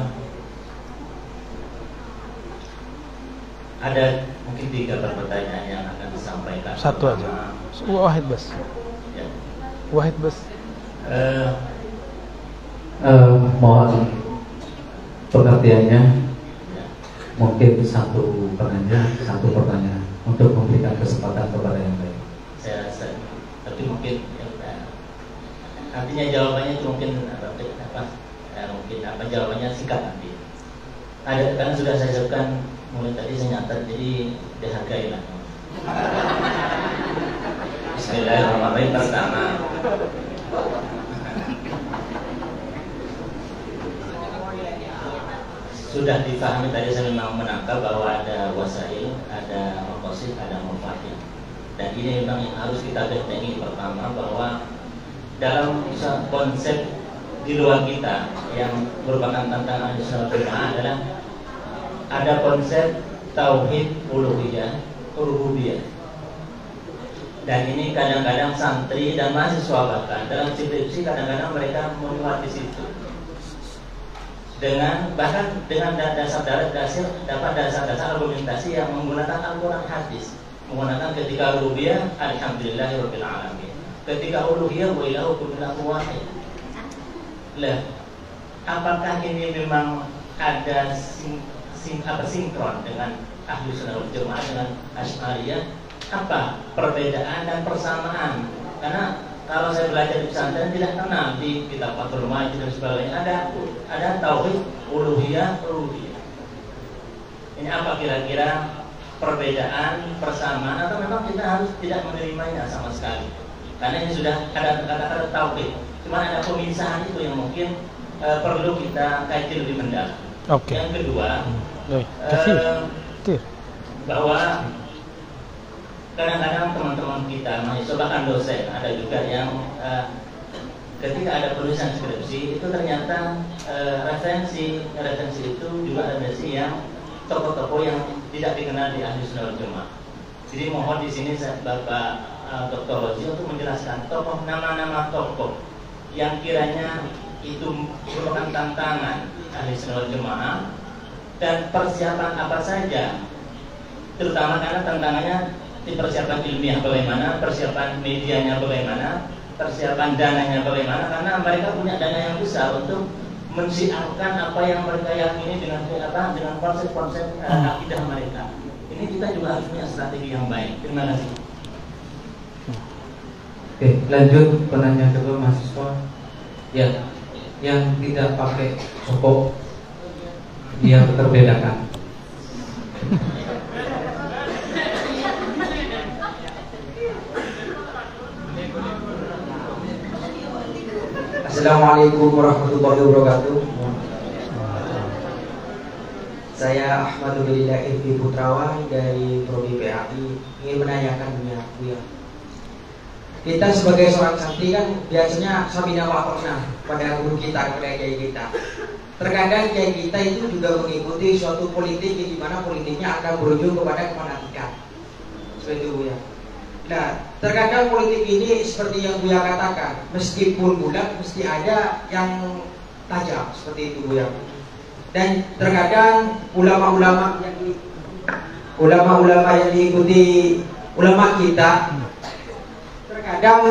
ada mungkin tiga pertanyaan yang akan disampaikan. Satu aja. Wahid bas. Ya. Wahid bos. Uh, uh, mohon pengertiannya mungkin satu penanya satu pertanyaan untuk memberikan kesempatan kepada yang lain. Saya rasa, tapi mungkin ya, artinya jawabannya itu mungkin apa, apa ya, mungkin apa jawabannya singkat nanti. Ada kan sudah saya sebutkan mulai tadi saya nyatat jadi dihargai lah. Bismillahirrahmanirrahim pertama sudah difahami tadi saya memang menangkap bahwa ada wasail, ada oposisi, ada mufatil. Dan ini memang yang harus kita bentengi pertama bahwa dalam konsep di luar kita yang merupakan tantangan Islam berjamaah adalah ada konsep tauhid uluhiyah, rububiyah. Dan ini kadang-kadang santri dan mahasiswa bahkan dalam skripsi kadang-kadang mereka memuat di situ dengan bahkan dengan dasar dasar dapat dasar-dasar argumentasi yang menggunakan Al-Quran hadis menggunakan ketika rubiyah alhamdulillahirabbil alamin. Ketika uluhiyah wa ilahu wahid. Lah apakah ini memang ada sing, sing, apa sinkron dengan ahli sunnah wal jamaah dengan asyariyah apa perbedaan dan persamaan? Karena kalau saya belajar di pesantren tidak kenal di kitab Fathul Majid dan sebagainya ada ada tauhid uluhiyah uluhiyah. Ini apa kira-kira perbedaan persamaan atau memang kita harus tidak menerimanya sama sekali? Karena ini sudah ada kata-kata tauhid. Cuma ada pemisahan itu yang mungkin uh, perlu kita kaji lebih mendalam. Okay. Yang kedua, hmm. uh, bahwa kadang-kadang teman-teman kita mahasiswa bahkan dosen ada juga yang uh, ketika ada penulisan skripsi itu ternyata uh, referensi referensi itu juga referensi yang tokoh-tokoh yang tidak dikenal di ahli sunnah jemaah. Jadi mohon di sini Bapak uh, Dr. Rozi untuk menjelaskan tokoh nama-nama tokoh yang kiranya itu merupakan tantangan ahli sunnah jemaah dan persiapan apa saja terutama karena tantangannya persiapan ilmiah bagaimana, persiapan medianya bagaimana, persiapan dananya bagaimana karena mereka punya dana yang besar untuk mensiarkan apa yang mereka yakini dengan apa dengan konsep-konsep uh, akidah mereka. Ini kita juga harus punya strategi yang baik. Terima kasih. Oke, lanjut penanya kedua mahasiswa. Ya, yang tidak pakai sopok yang terbedakan. Assalamualaikum warahmatullahi wabarakatuh. Saya Ahmad Ubaidillah Ibni Putrawan dari Prodi PAI ingin menanyakan ya, ya. Kita sebagai seorang santri kan biasanya sabina wakona pada guru kita, kepada kiai kita. Terkadang kiai kita itu juga mengikuti suatu politik yang di mana politiknya akan berujung kepada kemanatikan. Seperti itu ya. Nah, terkadang politik ini seperti yang Buya katakan, meskipun bulat mesti ada yang tajam seperti itu Buya. Dan terkadang ulama-ulama yang ulama-ulama yang diikuti ulama kita terkadang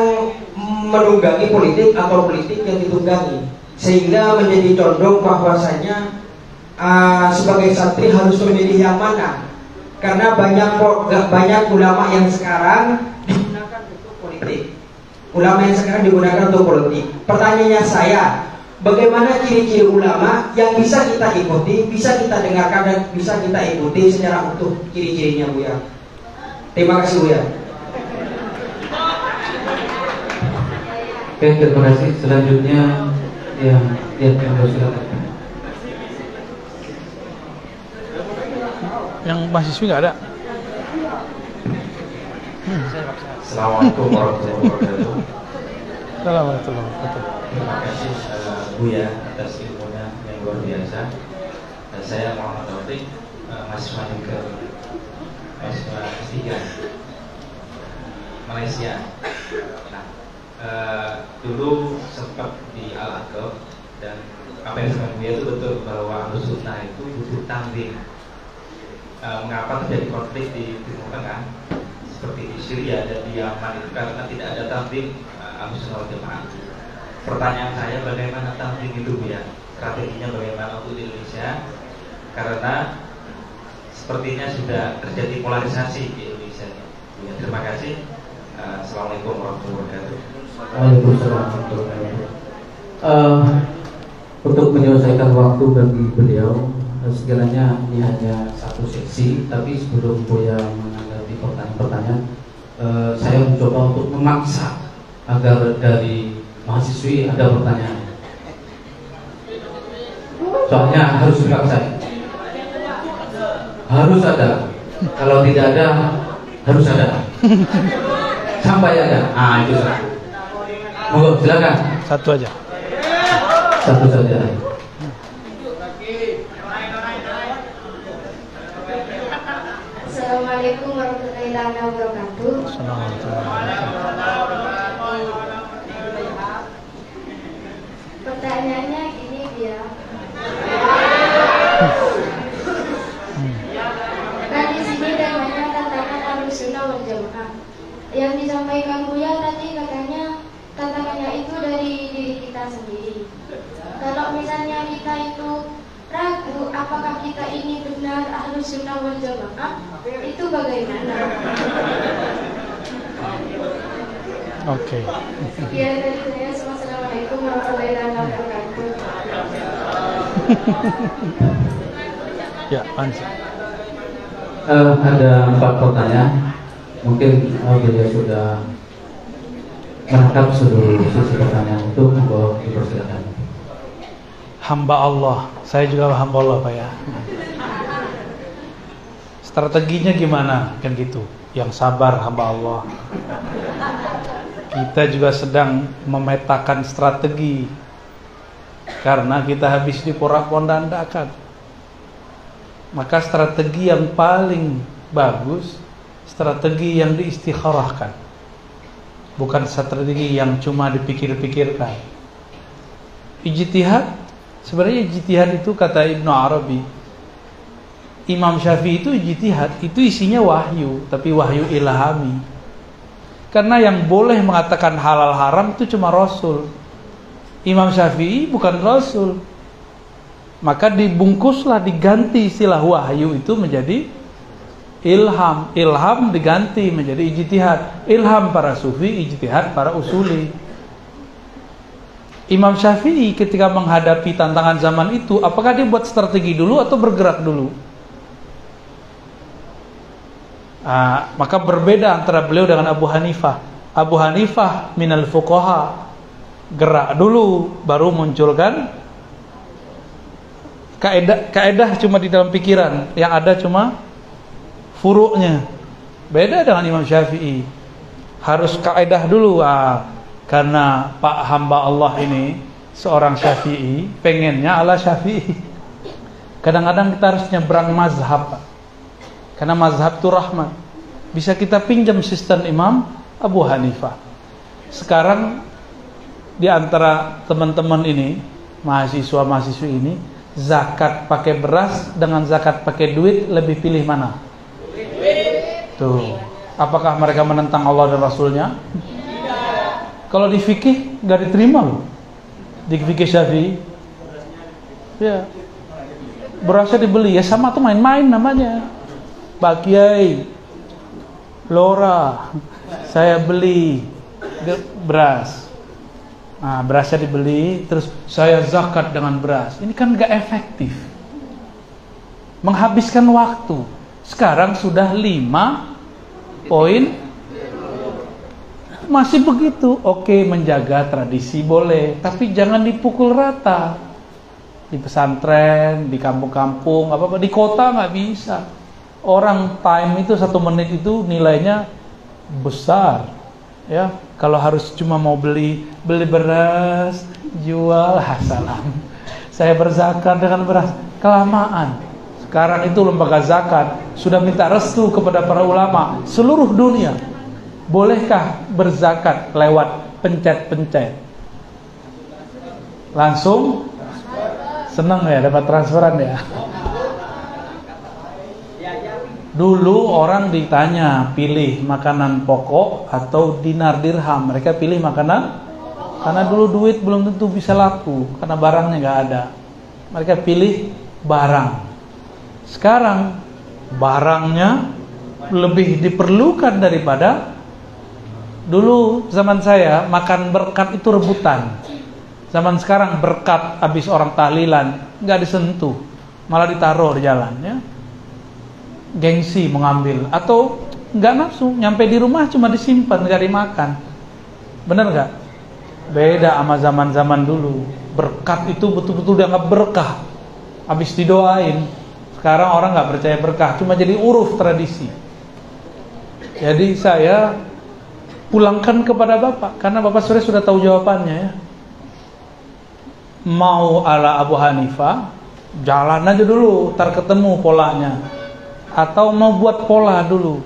menunggangi politik atau politik yang ditunggangi sehingga menjadi condong bahwasanya uh, sebagai santri harus memilih yang mana karena banyak banyak ulama yang sekarang digunakan untuk politik. Ulama yang sekarang digunakan untuk politik. Pertanyaannya saya, bagaimana ciri-ciri ulama yang bisa kita ikuti, bisa kita dengarkan dan bisa kita ikuti secara utuh ciri-cirinya Bu ya. Terima kasih Bu ya. Oke, terima kasih. Selanjutnya yang yang yang silakan. Yang mahasiswi nggak ada? Hmm. Assalamualaikum warahmatullahi wabarakatuh. Assalamualaikum warahmatullahi Terima kasih uh, Buya atas ilmunya yang luar biasa. Dan saya Muhammad Taufik, uh, mahasiswa juga mahasiswa S3 Malaysia. Nah, uh, dulu sempat di Al Aqab dan apa yang saya itu betul bahwa Ahlus Sunnah itu butuh tanding uh, mengapa terjadi konflik di Timur Tengah seperti di Syria dan di Yaman itu karena tidak ada tablik uh, uh, Ahlussunnah Jamaah. Pertanyaan saya bagaimana tampil itu ya? Strateginya bagaimana untuk di Indonesia? Karena sepertinya sudah terjadi polarisasi di Indonesia. Ya, terima kasih. Uh, Assalamualaikum warahmatullahi wabarakatuh. Eh, untuk menyelesaikan waktu bagi beliau eh, sekiranya ini hanya satu seksi tapi sebelum Buya menanggapi pertanyaan-pertanyaan eh, saya mencoba untuk memaksa agar dari mahasiswi ada pertanyaan. Soalnya harus dipaksa harus ada. Kalau tidak ada harus ada. Sampai ada. Ah itu salah. Monggo silakan. Satu aja. satu saja Assalamualaikum warahmatullahi wabarakatuh. Pertanyaannya gini dia. Kan di sini temanya tantangan Ahlussunnah wal Jamaah. Yang disampaikan Buya tadi katanya tantangannya itu dari diri kita sendiri. Kalau misalnya kita itu ragu apakah kita ini benar Ahlussunnah wal Jamaah, itu bagaimana? Oke. Sekian dari saya. Wassalamualaikum warahmatullahi wabarakatuh. Ya, Panji. Eh, ada empat pertanyaan. Mungkin eh, beliau sudah menangkap seluruh sisi pertanyaan itu. Monggo dipersilakan. Hamba Allah. Saya juga hamba Allah, Pak ya. Strateginya gimana? Kan gitu. Yang sabar hamba Allah. Kita juga sedang memetakan strategi karena kita habis diporak-pondandakan. Maka strategi yang paling bagus strategi yang diistikharahkan. Bukan strategi yang cuma dipikir-pikirkan. Ijtihad sebenarnya ijtihad itu kata Ibnu Arabi Imam Syafi'i itu ijtihad, itu isinya wahyu, tapi wahyu ilhami. Karena yang boleh mengatakan halal haram itu cuma Rasul. Imam Syafi'i bukan Rasul. Maka dibungkuslah diganti istilah wahyu itu menjadi ilham. Ilham diganti menjadi ijtihad. Ilham para sufi, ijtihad para usuli. Imam Syafi'i ketika menghadapi tantangan zaman itu, apakah dia buat strategi dulu atau bergerak dulu? Ah, maka berbeda antara beliau dengan Abu Hanifah. Abu Hanifah minal fuqaha gerak dulu baru munculkan kaedah kaedah cuma di dalam pikiran, yang ada cuma furuknya. Beda dengan Imam Syafi'i. Harus kaedah dulu ah, karena Pak hamba Allah ini seorang Syafi'i, pengennya ala Syafi'i. Kadang-kadang kita harus nyebrang mazhab. Karena mazhab itu rahmat. Bisa kita pinjam sistem Imam Abu Hanifah. Sekarang di antara teman-teman ini, mahasiswa-mahasiswi ini, zakat pakai beras dengan zakat pakai duit lebih pilih mana? Tuh. Apakah mereka menentang Allah dan Rasulnya? Kalau di fikih nggak diterima loh. Di fikih Syafi'i. Ya. Berasnya dibeli ya sama tuh main-main namanya. Pak Kiai Lora saya beli beras nah berasnya dibeli terus saya zakat dengan beras ini kan gak efektif menghabiskan waktu sekarang sudah lima poin masih begitu. Oke menjaga tradisi boleh tapi jangan dipukul rata. Di pesantren di kampung-kampung apa apa di kota nggak bisa. Orang time itu satu menit itu nilainya besar ya. Kalau harus cuma mau beli beli beras jual hasalam saya berzakat dengan beras. Kelamaan. Sekarang itu lembaga zakat sudah minta restu kepada para ulama seluruh dunia bolehkah berzakat lewat pencet-pencet langsung senang ya dapat transferan ya Dulu orang ditanya pilih makanan pokok atau dinar dirham. Mereka pilih makanan karena dulu duit belum tentu bisa laku karena barangnya nggak ada. Mereka pilih barang. Sekarang barangnya lebih diperlukan daripada dulu zaman saya makan berkat itu rebutan. Zaman sekarang berkat habis orang tahlilan nggak disentuh, malah ditaruh di jalan ya. Gengsi mengambil atau nggak nafsu nyampe di rumah cuma disimpan nggak dimakan. Bener nggak? Beda sama zaman zaman dulu. Berkat itu betul-betul dianggap berkah. Habis didoain. Sekarang orang nggak percaya berkah cuma jadi uruf tradisi. Jadi saya pulangkan kepada bapak karena bapak sore sudah tahu jawabannya ya mau ala Abu Hanifah jalan aja dulu tar ketemu polanya atau mau buat pola dulu.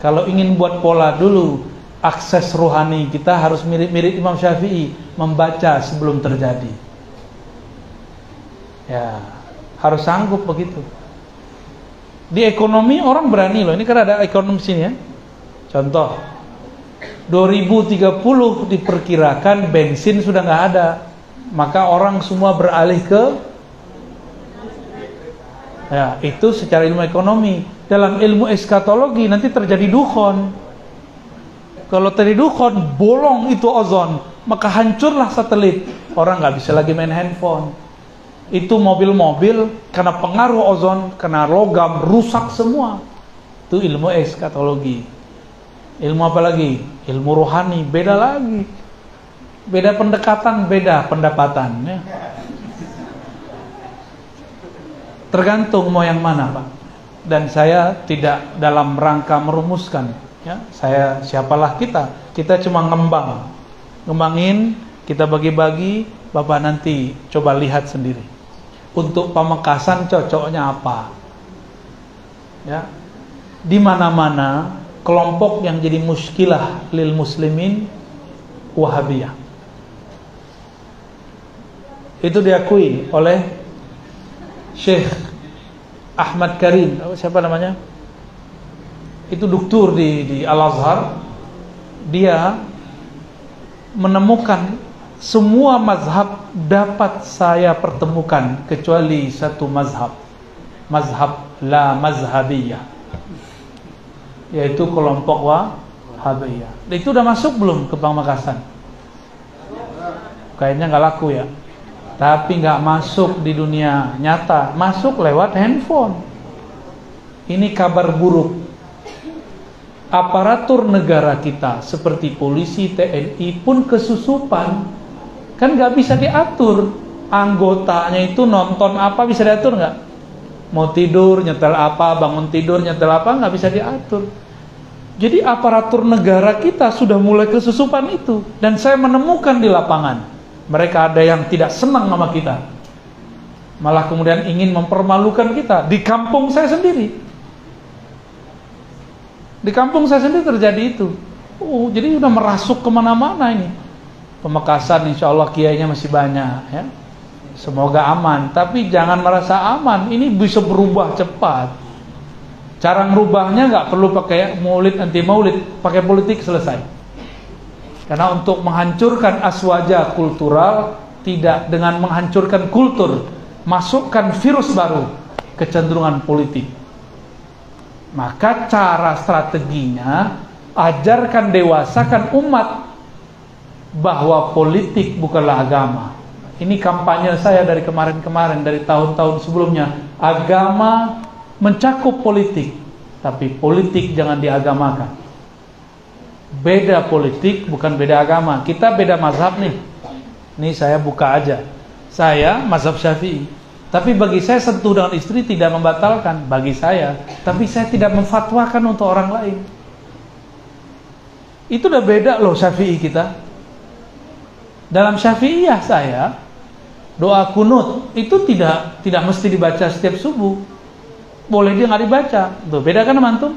Kalau ingin buat pola dulu, akses rohani kita harus mirip-mirip Imam Syafi'i, membaca sebelum terjadi. Ya, harus sanggup begitu. Di ekonomi orang berani loh. Ini kan ada ekonomi sini ya. Contoh, 2030 diperkirakan bensin sudah nggak ada, maka orang semua beralih ke Ya, itu secara ilmu ekonomi. Dalam ilmu eskatologi nanti terjadi dukhon. Kalau terjadi dukhon, bolong itu ozon, maka hancurlah satelit. Orang nggak bisa lagi main handphone. Itu mobil-mobil karena pengaruh ozon, karena logam rusak semua. Itu ilmu eskatologi. Ilmu apa lagi? Ilmu rohani, beda lagi. Beda pendekatan, beda pendapatan. Ya. Tergantung mau yang mana, Pak. Dan saya tidak dalam rangka merumuskan, ya. Saya siapalah kita? Kita cuma ngembang. Ngembangin, kita bagi-bagi, Bapak nanti coba lihat sendiri. Untuk pamekasan cocoknya apa? Ya. Di mana-mana kelompok yang jadi muskilah lil muslimin Wahabiyah. Itu diakui oleh Syekh Ahmad Karim, siapa namanya? Itu doktor di di Al Azhar. Dia menemukan semua mazhab dapat saya pertemukan kecuali satu mazhab. Mazhab la mazhabiyah. Yaitu kelompok Wahabiyah. Itu udah masuk belum ke Pamekasan? Kayaknya nggak laku ya tapi nggak masuk di dunia nyata, masuk lewat handphone. Ini kabar buruk. Aparatur negara kita seperti polisi, TNI pun kesusupan, kan nggak bisa diatur. Anggotanya itu nonton apa bisa diatur nggak? Mau tidur nyetel apa, bangun tidur nyetel apa nggak bisa diatur. Jadi aparatur negara kita sudah mulai kesusupan itu dan saya menemukan di lapangan mereka ada yang tidak senang sama kita. Malah kemudian ingin mempermalukan kita. Di kampung saya sendiri. Di kampung saya sendiri terjadi itu. Oh, jadi udah merasuk ke mana-mana ini. Pemekasan insya Allah kiainya masih banyak ya. Semoga aman, tapi jangan merasa aman. Ini bisa berubah cepat. Cara merubahnya nggak perlu pakai maulid anti maulid, pakai politik selesai. Karena untuk menghancurkan aswaja kultural tidak dengan menghancurkan kultur, masukkan virus baru, kecenderungan politik. Maka cara strateginya ajarkan dewasakan umat bahwa politik bukanlah agama. Ini kampanye saya dari kemarin-kemarin dari tahun-tahun sebelumnya. Agama mencakup politik, tapi politik jangan diagamakan. Beda politik bukan beda agama. Kita beda mazhab nih. Nih saya buka aja. Saya mazhab syafi'i. Tapi bagi saya sentuh dengan istri tidak membatalkan bagi saya. Tapi saya tidak memfatwakan untuk orang lain. Itu udah beda loh syafi'i kita. Dalam syafi'iyah saya doa kunut itu tidak tidak mesti dibaca setiap subuh boleh dia nggak dibaca tuh beda kan mantum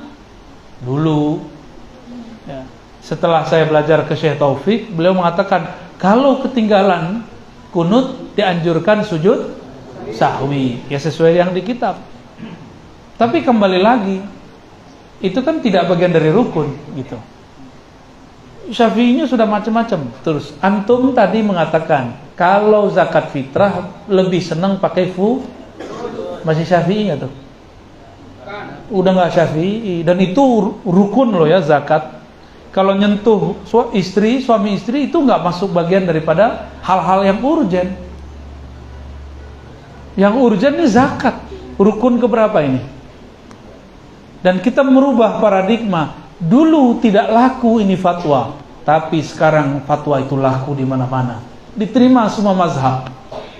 dulu ya setelah saya belajar ke Syekh Taufik, beliau mengatakan kalau ketinggalan kunut dianjurkan sujud sahwi, ya sesuai yang di kitab. Tapi kembali lagi, itu kan tidak bagian dari rukun gitu. Syafi'inya sudah macam-macam. Terus antum tadi mengatakan kalau zakat fitrah lebih senang pakai fu masih Syafi'i tuh? Udah nggak Syafi'i dan itu rukun loh ya zakat. Kalau nyentuh istri, suami istri itu nggak masuk bagian daripada hal-hal yang urgen. Yang urgen ini zakat. Rukun keberapa ini? Dan kita merubah paradigma. Dulu tidak laku ini fatwa, tapi sekarang fatwa itu laku di mana-mana. Diterima semua mazhab.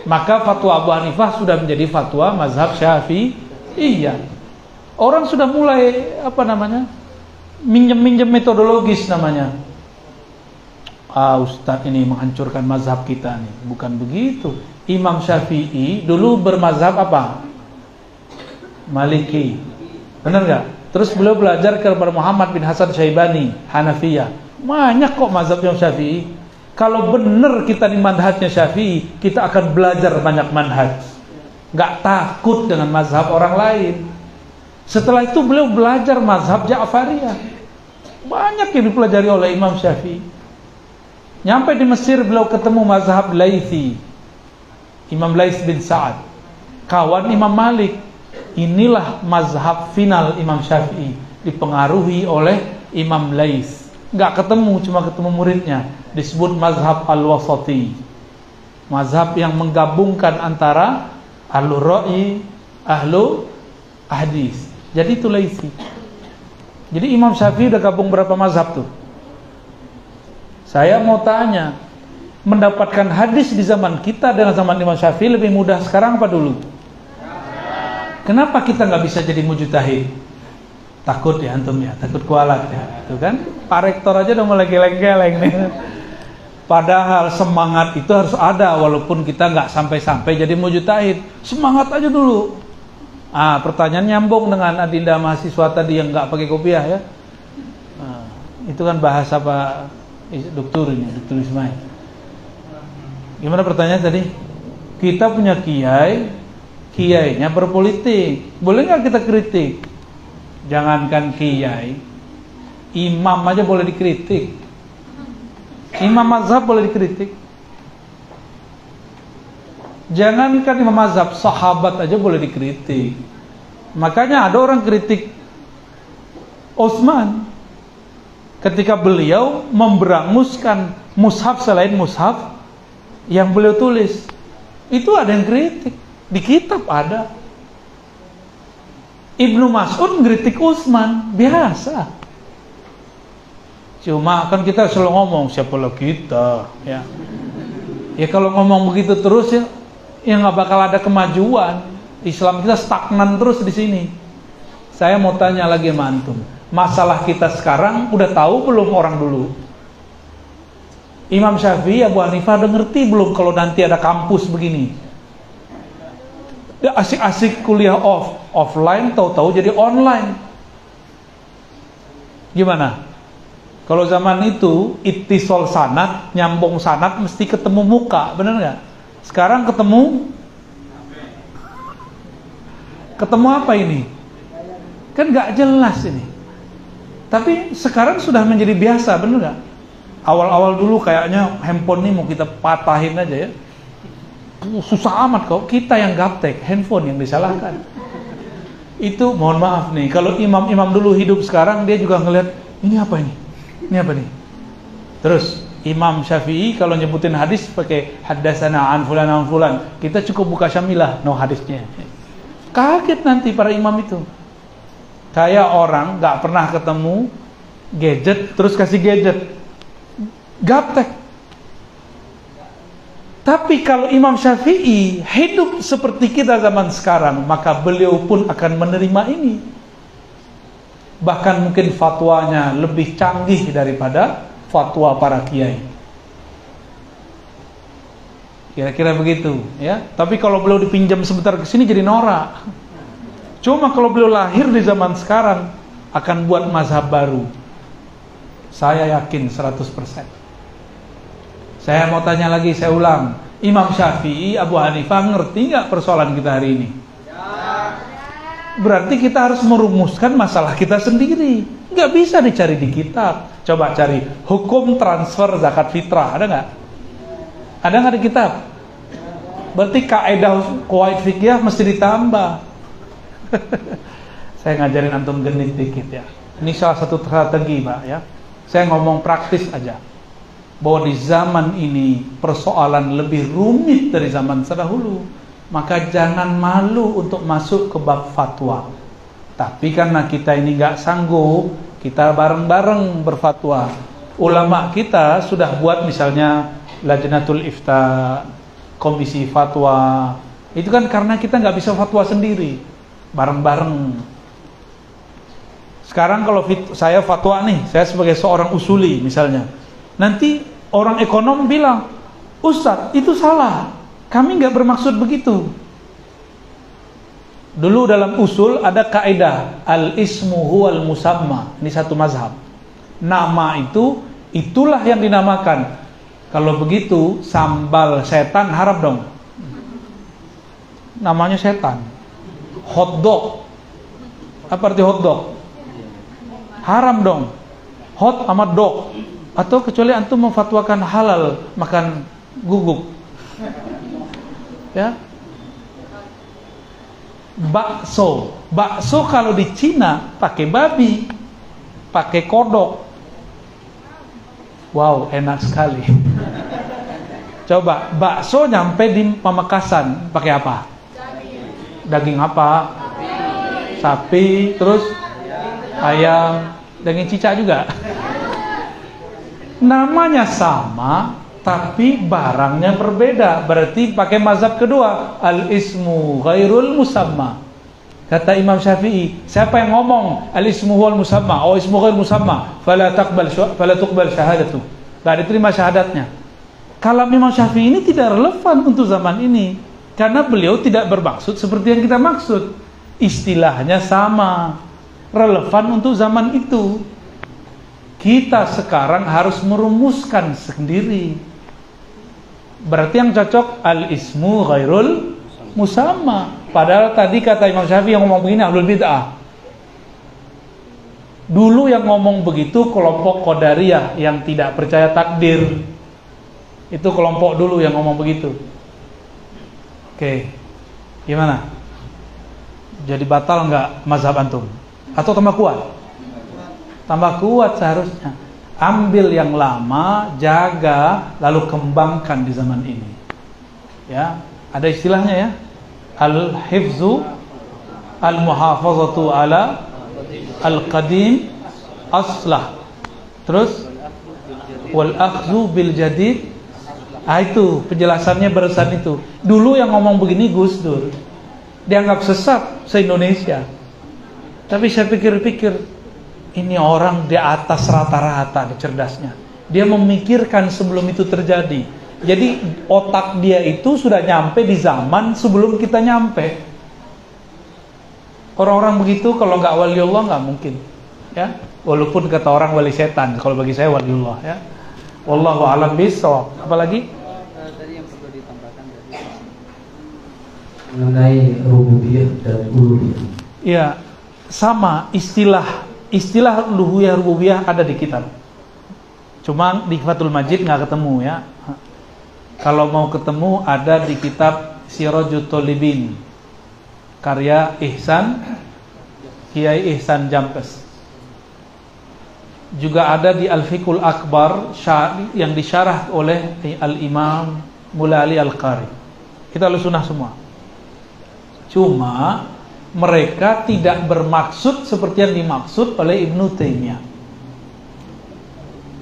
Maka fatwa Abu Hanifah sudah menjadi fatwa mazhab Syafi'i. Iya. Orang sudah mulai apa namanya? minjem-minjem metodologis namanya. Ah, Ustadz ini menghancurkan mazhab kita nih. Bukan begitu. Imam Syafi'i dulu bermazhab apa? Maliki. Benar nggak? Terus beliau belajar kepada Muhammad bin Hasan Syaibani, Hanafiyah. Banyak kok mazhab yang Syafi'i. Kalau benar kita di manhajnya Syafi'i, kita akan belajar banyak manhaj. Nggak takut dengan mazhab orang lain. Setelah itu beliau belajar mazhab Ja'fariyah. Banyak yang dipelajari oleh Imam Syafi'i. Nyampe di Mesir beliau ketemu mazhab Laithi. Imam Laith bin Sa'ad. Kawan Imam Malik. Inilah mazhab final Imam Syafi'i dipengaruhi oleh Imam Lais. Nggak ketemu, cuma ketemu muridnya. Disebut mazhab al-wasati. Mazhab yang menggabungkan antara ahlu ra'i, ahlu hadis. Jadi itu Laisi. Jadi Imam Syafi'i udah gabung berapa mazhab tuh? Saya mau tanya, mendapatkan hadis di zaman kita dengan zaman Imam Syafi'i lebih mudah sekarang apa dulu? Kenapa kita nggak bisa jadi mujtahid? Takut ya antum ya, takut kualat ya, itu kan? Pak Rektor aja udah mulai geleng-geleng nih. Padahal semangat itu harus ada walaupun kita nggak sampai-sampai jadi mujtahid. Semangat aja dulu. Ah, pertanyaan nyambung dengan adinda mahasiswa tadi yang nggak pakai kopiah ya. Nah, itu kan bahasa Pak Dokter ini, Dokter Ismail. Gimana pertanyaan tadi? Kita punya kiai, kiainya berpolitik. Boleh nggak kita kritik? Jangankan kiai, imam aja boleh dikritik. Imam mazhab boleh dikritik. Jangankan imam mazhab, sahabat aja boleh dikritik. Makanya ada orang kritik Osman ketika beliau memberangus,kan mushaf selain mushaf yang beliau tulis. Itu ada yang kritik. Di kitab ada. Ibnu Mas'ud ngeritik Utsman, biasa. Cuma kan kita selalu ngomong siapa lo kita, ya. Ya kalau ngomong begitu terus ya, ya nggak bakal ada kemajuan. Islam kita stagnan terus di sini. Saya mau tanya lagi sama antum. Masalah kita sekarang udah tahu belum orang dulu? Imam Syafi'i, Abu Hanifah udah ngerti belum kalau nanti ada kampus begini? Dia asik-asik kuliah off, offline tahu-tahu jadi online. Gimana? Kalau zaman itu ittisol sanat, nyambung sanat mesti ketemu muka, bener nggak? Sekarang ketemu ketemu apa ini? Kan nggak jelas ini. Tapi sekarang sudah menjadi biasa, bener nggak? Awal-awal dulu kayaknya handphone ini mau kita patahin aja ya susah amat kok kita yang gaptek handphone yang disalahkan. Itu mohon maaf nih. Kalau imam-imam dulu hidup sekarang dia juga ngelihat ini apa ini? Ini apa nih? Terus Imam Syafi'i kalau nyebutin hadis pakai hadasana an fulan an fulan. Kita cukup buka syamilah no hadisnya. Kaget nanti para imam itu. Kayak orang nggak pernah ketemu gadget terus kasih gadget. Gaptek tapi kalau Imam Syafi'i hidup seperti kita zaman sekarang, maka beliau pun akan menerima ini. Bahkan mungkin fatwanya lebih canggih daripada fatwa para kiai. Kira-kira begitu, ya. Tapi kalau beliau dipinjam sebentar ke sini jadi norak. Cuma kalau beliau lahir di zaman sekarang akan buat mazhab baru. Saya yakin 100%. Saya mau tanya lagi, saya ulang. Imam Syafi'i, Abu Hanifah ngerti nggak persoalan kita hari ini? Berarti kita harus merumuskan masalah kita sendiri. Nggak bisa dicari di kitab. Coba cari hukum transfer zakat fitrah, ada nggak? Ada nggak di kitab? Berarti kaidah kuwait fikih mesti ditambah. Saya ngajarin antum genit dikit ya. Ini salah satu strategi, Pak ya. Saya ngomong praktis aja. Bahwa di zaman ini persoalan lebih rumit dari zaman terdahulu maka jangan malu untuk masuk ke bab fatwa. Tapi karena kita ini nggak sanggup, kita bareng-bareng berfatwa. Ulama kita sudah buat misalnya Lajnatul Ifta, Komisi Fatwa. Itu kan karena kita nggak bisa fatwa sendiri, bareng-bareng. Sekarang kalau saya fatwa nih, saya sebagai seorang usuli misalnya, nanti orang ekonom bilang, Ustadz itu salah, kami nggak bermaksud begitu. Dulu dalam usul ada kaidah al-ismu huwal musamma. Ini satu mazhab. Nama itu itulah yang dinamakan. Kalau begitu sambal setan haram dong. Namanya setan. Hot dog. Apa arti hot dog? Haram dong. Hot sama dog. Atau kecuali antum memfatwakan halal makan guguk. Ya. Bakso. Bakso kalau di Cina pakai babi pakai kodok. Wow enak sekali. Coba bakso nyampe di Pamekasan pakai apa? Daging apa? Sapi. Terus? Ayam. Daging cicak juga namanya sama tapi barangnya berbeda. Berarti pakai mazhab kedua, al ismu ghairul musamma. Kata Imam Syafi'i, siapa yang ngomong al ismu wal musamma, oh ismu ghair musamma, fala taqbal fala tuqbal syahadatu. Tidak diterima syahadatnya. Kalau Imam Syafi'i ini tidak relevan untuk zaman ini karena beliau tidak bermaksud seperti yang kita maksud. Istilahnya sama, relevan untuk zaman itu. Kita sekarang harus merumuskan sendiri Berarti yang cocok al-ismu ghairul musamma. Padahal tadi kata Imam Syafi'i yang ngomong begini ahlul bid'ah. Dulu yang ngomong begitu kelompok Qadariyah yang tidak percaya takdir. Itu kelompok dulu yang ngomong begitu. Oke. Gimana? Jadi batal nggak mazhab antum? Atau tambah kuat? Tambah kuat seharusnya ambil yang lama, jaga, lalu kembangkan di zaman ini. Ya, ada istilahnya ya. Al-hifzu al-muhafazatu ala al-qadim aslah. Terus wal akhzu bil jadid. Ah itu penjelasannya barusan itu. Dulu yang ngomong begini Gus Dur dianggap sesat se-Indonesia. Tapi saya pikir-pikir ini orang di atas rata-rata cerdasnya. Dia memikirkan sebelum itu terjadi. Jadi otak dia itu sudah nyampe di zaman sebelum kita nyampe. Orang-orang begitu kalau nggak waliullah nggak mungkin, ya. Walaupun kata orang wali setan, kalau bagi saya waliullah, ya. Wallahu a'lam bishawab. Apalagi? Tadi yang perlu ditambahkan mengenai rububiyah dan uluhiyah. Iya, sama istilah istilah uluhiyah rububiyah ada di kitab. Cuma di Fathul Majid nggak ketemu ya. Kalau mau ketemu ada di kitab Sirajut Tolibin karya Ihsan Kiai Ihsan Jampes. Juga ada di Al-Fiqhul Akbar yang disyarah oleh Al-Imam Mulali Al-Qari. Kita lu sunnah semua. Cuma mereka tidak bermaksud seperti yang dimaksud oleh Ibnu Taimiyah.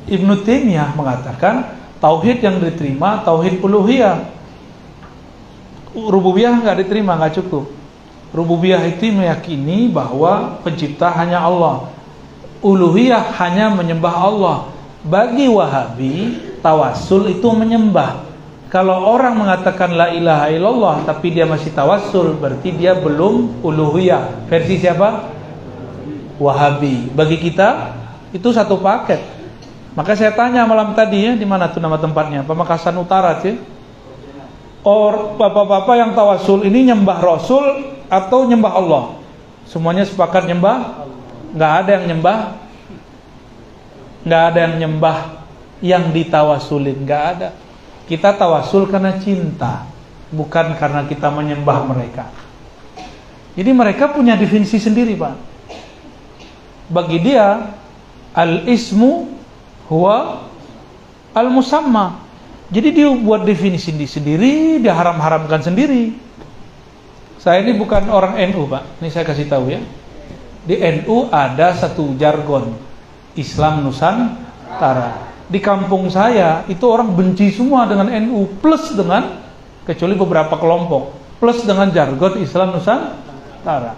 Ibnu Taimiyah mengatakan tauhid yang diterima tauhid uluhiyah. Rububiyah nggak diterima, nggak cukup. Rububiyah itu meyakini bahwa pencipta hanya Allah. Uluhiyah hanya menyembah Allah. Bagi Wahabi, tawasul itu menyembah. Kalau orang mengatakan la ilaha illallah tapi dia masih tawassul berarti dia belum uluhiyah. Versi siapa? Wahabi. Bagi kita itu satu paket. Maka saya tanya malam tadi ya di mana tuh nama tempatnya? Pamekasan Utara sih. Or bapak-bapak yang tawassul ini nyembah Rasul atau nyembah Allah? Semuanya sepakat nyembah? Nggak ada yang nyembah? Nggak ada yang nyembah yang ditawasulin, nggak ada. Kita tawasul karena cinta, bukan karena kita menyembah mereka. Jadi mereka punya definisi sendiri, Pak. Bagi dia, al-ismu huwa al-musamma. Jadi dia buat definisi sendiri, dia haram-haramkan sendiri. Saya ini bukan orang NU, Pak. Ini saya kasih tahu ya. Di NU ada satu jargon Islam Nusantara. Di kampung saya itu orang benci semua dengan NU plus dengan kecuali beberapa kelompok plus dengan jargon Islam Nusantara.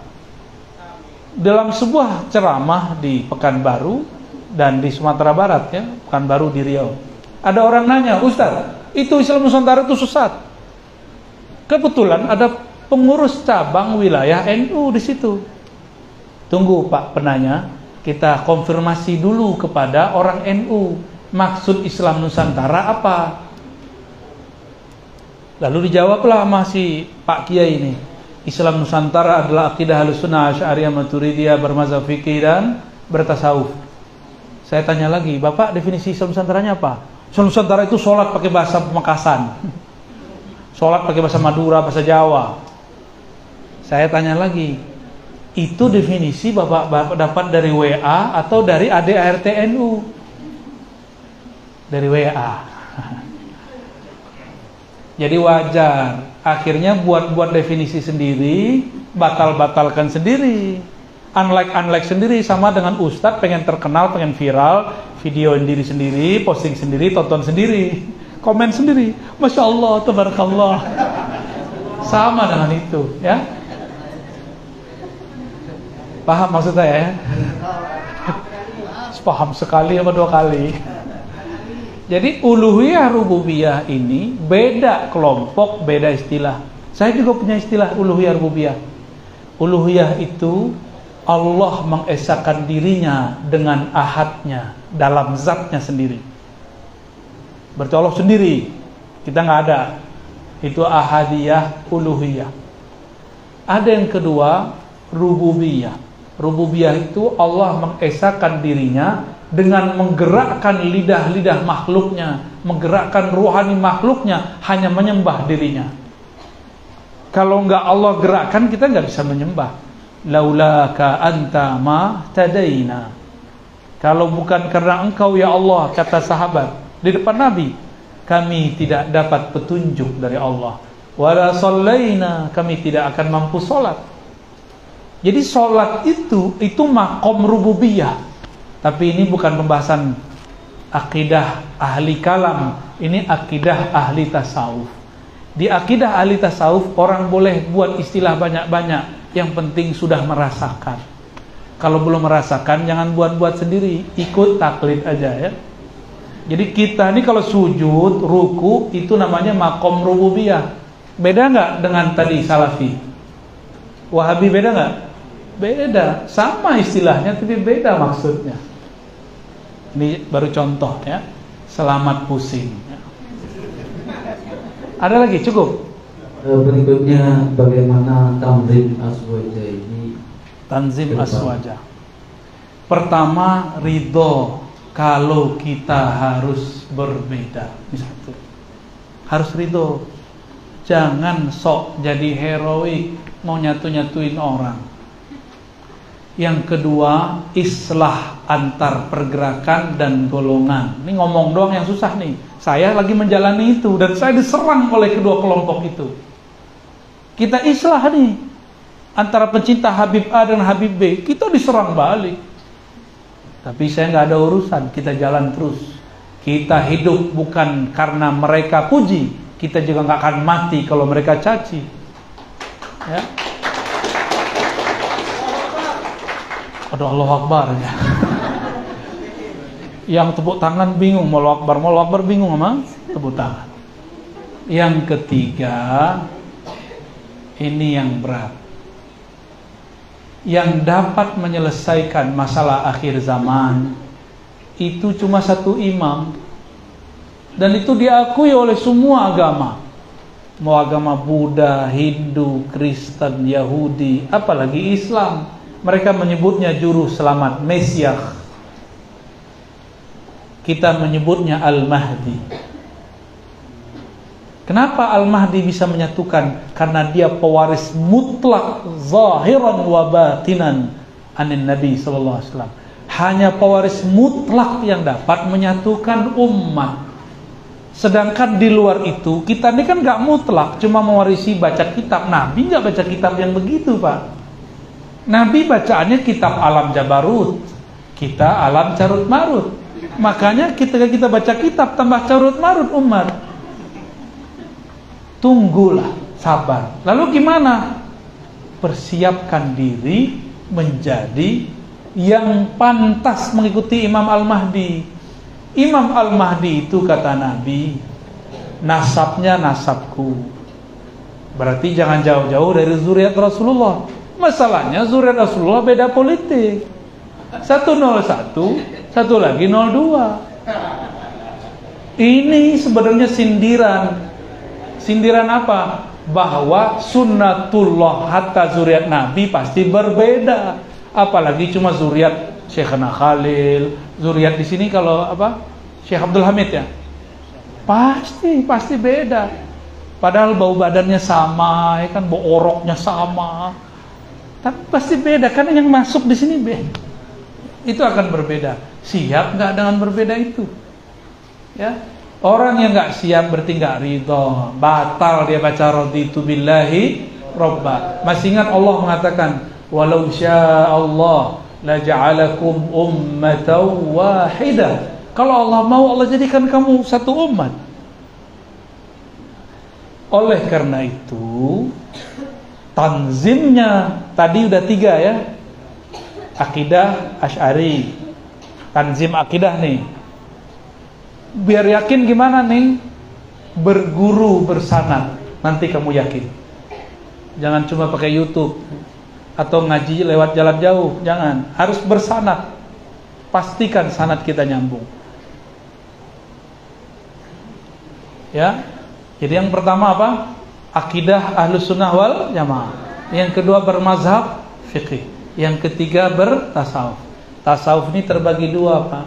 Dalam sebuah ceramah di Pekanbaru dan di Sumatera Barat ya, Pekanbaru di Riau. Ada orang nanya, Ustaz, itu Islam Nusantara itu sesat. Kebetulan ada pengurus cabang wilayah NU di situ. Tunggu Pak penanya, kita konfirmasi dulu kepada orang NU. Maksud Islam Nusantara apa? Lalu dijawablah masih Pak Kiai ini. Islam Nusantara adalah akidah Ahlussunnah Asy'ariyah Maturidiyah bermazhab fikih dan bertasawuf. Saya tanya lagi, Bapak definisi Islam Nusantaranya apa? Islam Nusantara itu sholat pakai bahasa Pemekasan. Sholat pakai bahasa Madura, bahasa Jawa. Saya tanya lagi, itu definisi Bapak, Bapak dapat dari WA atau dari ADARTNU? Dari WA. Jadi wajar. Akhirnya buat-buat definisi sendiri, batal-batalkan sendiri. Unlike-unlike sendiri sama dengan Ustadz pengen terkenal, pengen viral, videoin diri sendiri, posting sendiri, tonton sendiri, komen sendiri. Masya Allah, tabarakallah. Sama dengan itu, ya. Paham maksud saya ya? Paham sekali apa dua kali? Jadi uluhiyah rububiyah ini beda kelompok, beda istilah. Saya juga punya istilah uluhiyah rububiyah. Uluhiyah itu Allah mengesahkan dirinya dengan ahadnya dalam zatnya sendiri. Berarti sendiri, kita nggak ada. Itu ahadiyah, uluhiyah. Ada yang kedua, rububiyah. Rububiyah itu Allah mengesahkan dirinya dengan menggerakkan lidah-lidah makhluknya, menggerakkan ruhani makhluknya hanya menyembah dirinya. Kalau nggak Allah gerakkan kita nggak bisa menyembah. Laulaka anta ma tadaina. Kalau bukan karena engkau ya Allah kata sahabat di depan Nabi, kami tidak dapat petunjuk dari Allah. Wala sallaina, kami tidak akan mampu salat. Jadi sholat itu itu makom rububiyah. Tapi ini bukan pembahasan akidah ahli kalam, ini akidah ahli tasawuf. Di akidah ahli tasawuf orang boleh buat istilah banyak-banyak, yang penting sudah merasakan. Kalau belum merasakan jangan buat-buat sendiri, ikut taklid aja ya. Jadi kita ini kalau sujud, ruku itu namanya makom rububiyah. Beda nggak dengan tadi salafi? Wahabi beda nggak? Beda, sama istilahnya tapi beda maksudnya. Ini baru contoh ya. Selamat pusing. Ada lagi cukup? Berikutnya bagaimana tamrin aswaja ini Tanzim aswaja. Pertama ridho kalau kita harus berbeda. Ini satu. Harus ridho. Jangan sok jadi heroik mau nyatu-nyatuin orang. Yang kedua, islah antar pergerakan dan golongan. Ini ngomong doang yang susah nih. Saya lagi menjalani itu dan saya diserang oleh kedua kelompok itu. Kita islah nih antara pencinta Habib A dan Habib B. Kita diserang balik. Tapi saya nggak ada urusan. Kita jalan terus. Kita hidup bukan karena mereka puji. Kita juga nggak akan mati kalau mereka caci. Ya. Aduh Allah Akbar ya. Yang tepuk tangan bingung mau Akbar, mau Akbar bingung sama tepuk tangan. Yang ketiga ini yang berat. Yang dapat menyelesaikan masalah akhir zaman itu cuma satu imam dan itu diakui oleh semua agama. Mau agama Buddha, Hindu, Kristen, Yahudi, apalagi Islam Mereka menyebutnya juru selamat, Mesiah. Kita menyebutnya Al-Mahdi. Kenapa Al-Mahdi bisa menyatukan? Karena dia pewaris mutlak zahiran wa batinan anin Nabi wasallam. Hanya pewaris mutlak yang dapat menyatukan umat. Sedangkan di luar itu kita ini kan nggak mutlak, cuma mewarisi baca kitab. Nabi nggak baca kitab yang begitu, Pak. Nabi bacaannya kitab alam Jabarut, kita alam carut marut. Makanya ketika kita baca kitab tambah carut marut umat tunggulah sabar. Lalu gimana? Persiapkan diri menjadi yang pantas mengikuti Imam Al-Mahdi. Imam Al-Mahdi itu kata Nabi nasabnya nasabku. Berarti jangan jauh-jauh dari zuriat Rasulullah masalahnya zuriat Rasulullah beda politik satu nol satu satu lagi nol dua ini sebenarnya sindiran Sindiran apa? Bahwa sunnatullah hatta zuriat Nabi pasti berbeda. Apalagi cuma zuriat Syekhana Khalil, zuriat di sini kalau apa? Syekh Abdul Hamid ya. Pasti, pasti beda. Padahal bau badannya sama, ya kan bau oroknya sama. Tapi pasti beda karena yang masuk di sini beda. Itu akan berbeda. Siap nggak dengan berbeda itu? Ya, Orang yang nggak siap berarti ridho, batal dia baca raditu billahi robba. Masih ingat Allah mengatakan, walau sya Allah la ja'alakum ummatan. Kalau Allah mau Allah jadikan kamu satu umat. Oleh karena itu, tanzimnya tadi udah tiga ya. Akidah Ash'ari. Tanzim akidah nih. Biar yakin gimana nih? Berguru bersanat nanti kamu yakin. Jangan cuma pakai YouTube atau ngaji lewat jalan jauh. Jangan. Harus bersanat pastikan sanat kita nyambung. Ya? Jadi yang pertama apa akidah ahlus sunnah wal jamaah. Yang kedua bermazhab fikih yang ketiga bertasawuf. Tasawuf ini terbagi dua pak.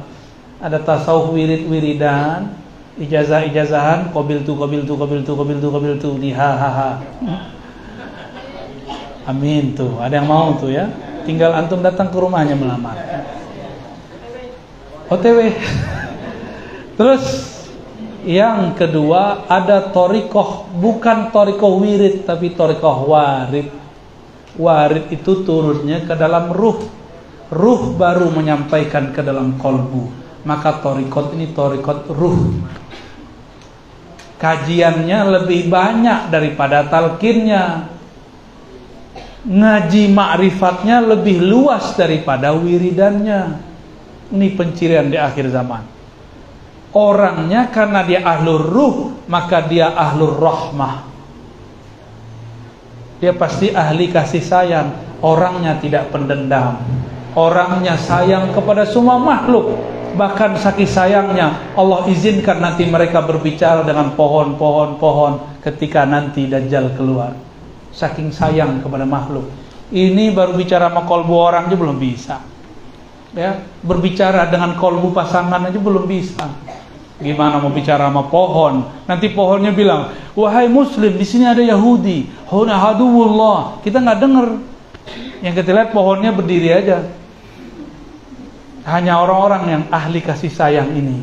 Ada tasawuf wirid wiridan ijazah ijazahan kobil tu kobil tu kobil tu kobil tu kobil tu di ha ha ha. Amin tuh ada yang mau tuh ya? Tinggal antum datang ke rumahnya melamar OTW terus yang kedua ada torikoh. Bukan torikoh wirid tapi torikoh warid. Warid itu turunnya ke dalam ruh. Ruh baru menyampaikan ke dalam kolbu. Maka torikot ini torikot ruh. Kajiannya lebih banyak daripada talkinnya ngaji ma'rifatnya lebih luas daripada wiridannya. Ini pencirian di akhir zaman orangnya karena dia ahlur ruh maka dia ahlur rahmah dia pasti ahli kasih sayang orangnya tidak pendendam orangnya sayang kepada semua makhluk Bahkan saking sayangnya Allah izinkan nanti mereka berbicara dengan pohon-pohon-pohon ketika nanti Dajjal keluar. Saking sayang kepada makhluk. Ini baru bicara sama kolbu orang aja belum bisa. Ya, berbicara dengan kolbu pasangan aja belum bisa. Gimana mau bicara sama pohon? Nanti pohonnya bilang, wahai Muslim, di sini ada Yahudi. Huna haduwullah. Kita nggak dengar. Yang kita lihat pohonnya berdiri aja. Hanya orang-orang yang ahli kasih sayang ini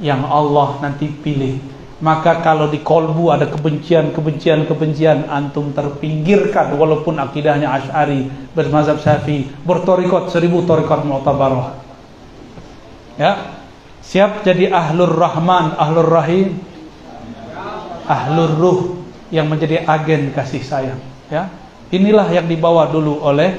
yang Allah nanti pilih. Maka kalau di kolbu ada kebencian, kebencian, kebencian, antum terpinggirkan walaupun akidahnya Ash'ari, bermazhab Syafi'i, bertorikot seribu torikot mu'tabarah. Ya, siap jadi ahlur rahman, ahlur rahim, ahlur ruh yang menjadi agen kasih sayang. Ya, inilah yang dibawa dulu oleh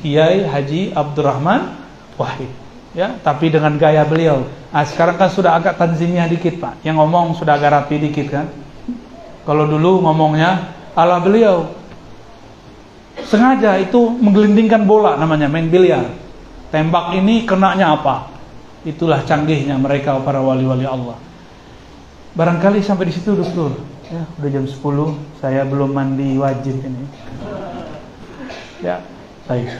Kiai Haji Abdurrahman wahid ya. Tapi dengan gaya beliau. Nah, sekarang kan sudah agak tanzimnya dikit pak. Yang ngomong sudah agak rapi dikit kan? Kalau dulu ngomongnya ala beliau. Sengaja itu menggelindingkan bola namanya main biliar. Tembak ini kenanya apa Itulah canggihnya mereka para wali-wali Allah. Barangkali sampai di situ dokter. Ya, udah jam 10, saya belum mandi wajib ini. Ya, baik.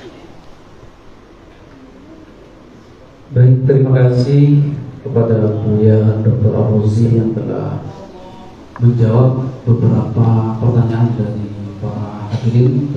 Baik, terima kasih kepada Buya Dr. Abuzi yang telah menjawab beberapa pertanyaan dari para hadirin